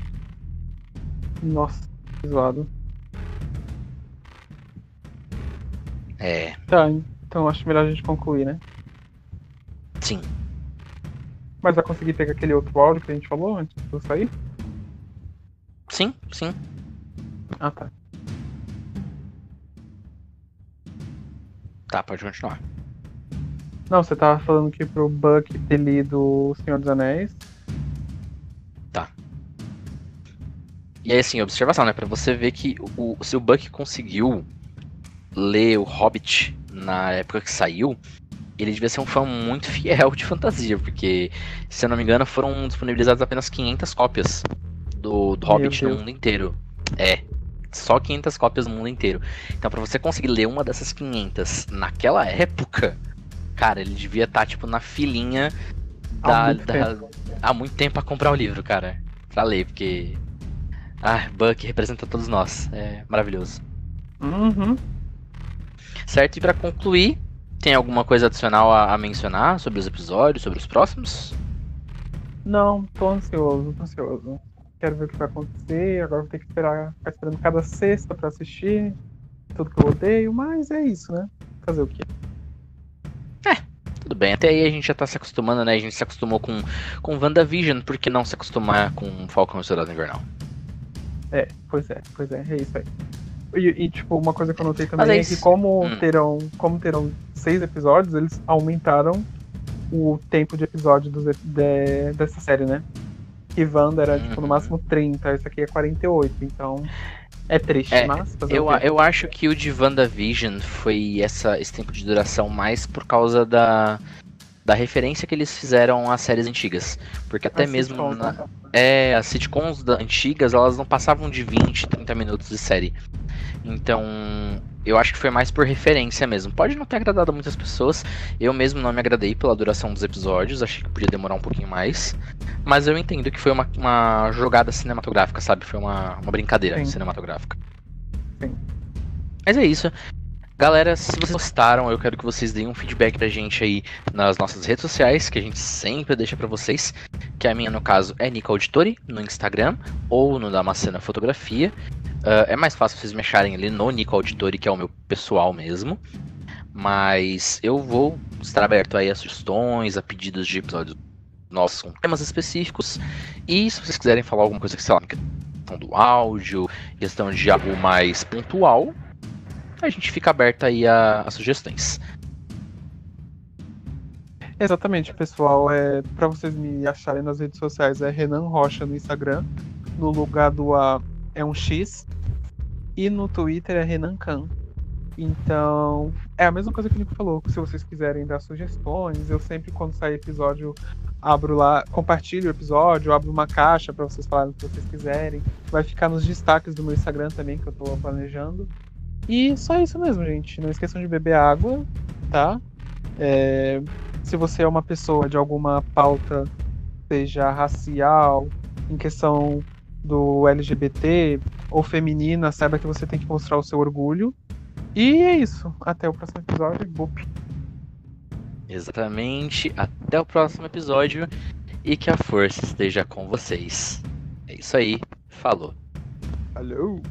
Nossa, zoado. É, Tá, então acho melhor a gente concluir, né? sim. Mas vai conseguir pegar aquele outro áudio que a gente falou antes de eu sair? Sim, sim. Ah, tá. Tá, pode continuar. Não, você tava falando que pro Buck ter lido O Senhor dos Anéis. E aí, assim, observação, né? Pra você ver que o, se o Buck conseguiu ler o Hobbit na época que saiu, ele devia ser um fã muito fiel de fantasia, porque, se eu não me engano, foram disponibilizadas apenas 500 cópias do, do Hobbit no mundo inteiro. É, só 500 cópias no mundo inteiro. Então, pra você conseguir ler uma dessas 500 naquela época, cara, ele devia estar, tipo, na filinha Há da, muito da- tempo. há muito tempo pra comprar o livro, cara. Pra ler, porque. Ah, Buck representa todos nós. É maravilhoso. Uhum. Certo? E pra concluir, tem alguma coisa adicional a, a mencionar sobre os episódios, sobre os próximos? Não, tô ansioso, tô ansioso. Quero ver o que vai acontecer. Agora vou ter que esperar, ficar esperando cada sexta pra assistir. Tudo que eu odeio, mas é isso, né? Fazer o quê? Tudo bem, até aí a gente já tá se acostumando, né? A gente se acostumou com, com WandaVision, por que não se acostumar com Falcão e Soldado Invernal? É, pois é, pois é, é isso aí. E, e, tipo, uma coisa que eu notei também é é que isso. como Hum. terão, como terão seis episódios, eles aumentaram o tempo de episódio dos, de- dessa série, né? Que Wanda era, tipo, no Uhum. máximo 30, esse aqui é 48, então é triste, É, mas Eu, eu acho que o de WandaVision foi essa, esse tempo de duração mais por causa da, da referência que eles fizeram às séries antigas. Porque até mesmo na- né? É, as sitcoms da- antigas, elas não passavam de 20, 30 minutos de série. Então, eu acho que foi mais por referência mesmo. Pode não ter agradado a muitas pessoas. Eu mesmo não me agradei pela duração dos episódios, achei que podia demorar um pouquinho mais. Mas eu entendo que foi uma, uma jogada cinematográfica, sabe? Foi uma, uma brincadeira Sim. cinematográfica. Sim. Mas é isso. Galera, se vocês gostaram, eu quero que vocês deem um feedback pra gente aí nas nossas redes sociais, que a gente sempre deixa pra vocês. Que a minha, no caso, é Nico Auditori, no Instagram, ou no Damascena Fotografia. Ah, é mais fácil vocês me acharem ali no Nico Auditori, que é o meu pessoal mesmo. Mas eu vou estar aberto aí a sugestões, a pedidos de episódios nossos com temas específicos. E se vocês quiserem falar alguma coisa que, sei lá, questão do áudio, questão de algo mais pontual, a gente fica aberto aí a, a sugestões. Exatamente, pessoal. É, para vocês me acharem nas redes sociais é Renan Rocha no Instagram. No lugar do A é um X. E no Twitter é Renan Khan. Então, é a mesma coisa que o Nico falou. Se vocês quiserem dar sugestões, eu sempre, quando sai episódio, abro lá, compartilho o episódio, abro uma caixa para vocês falarem o que vocês quiserem. Vai ficar nos destaques do meu Instagram também, que eu tô planejando. E só isso mesmo, gente. Não esqueçam de beber água, tá? É, se você é uma pessoa de alguma pauta, seja racial, em questão do LGBT ou feminina, saiba que você tem que mostrar o seu orgulho. E é isso. Até o próximo episódio. Boop. Exatamente. Até o próximo episódio e que a força esteja com vocês. É isso aí. Falou. Falou!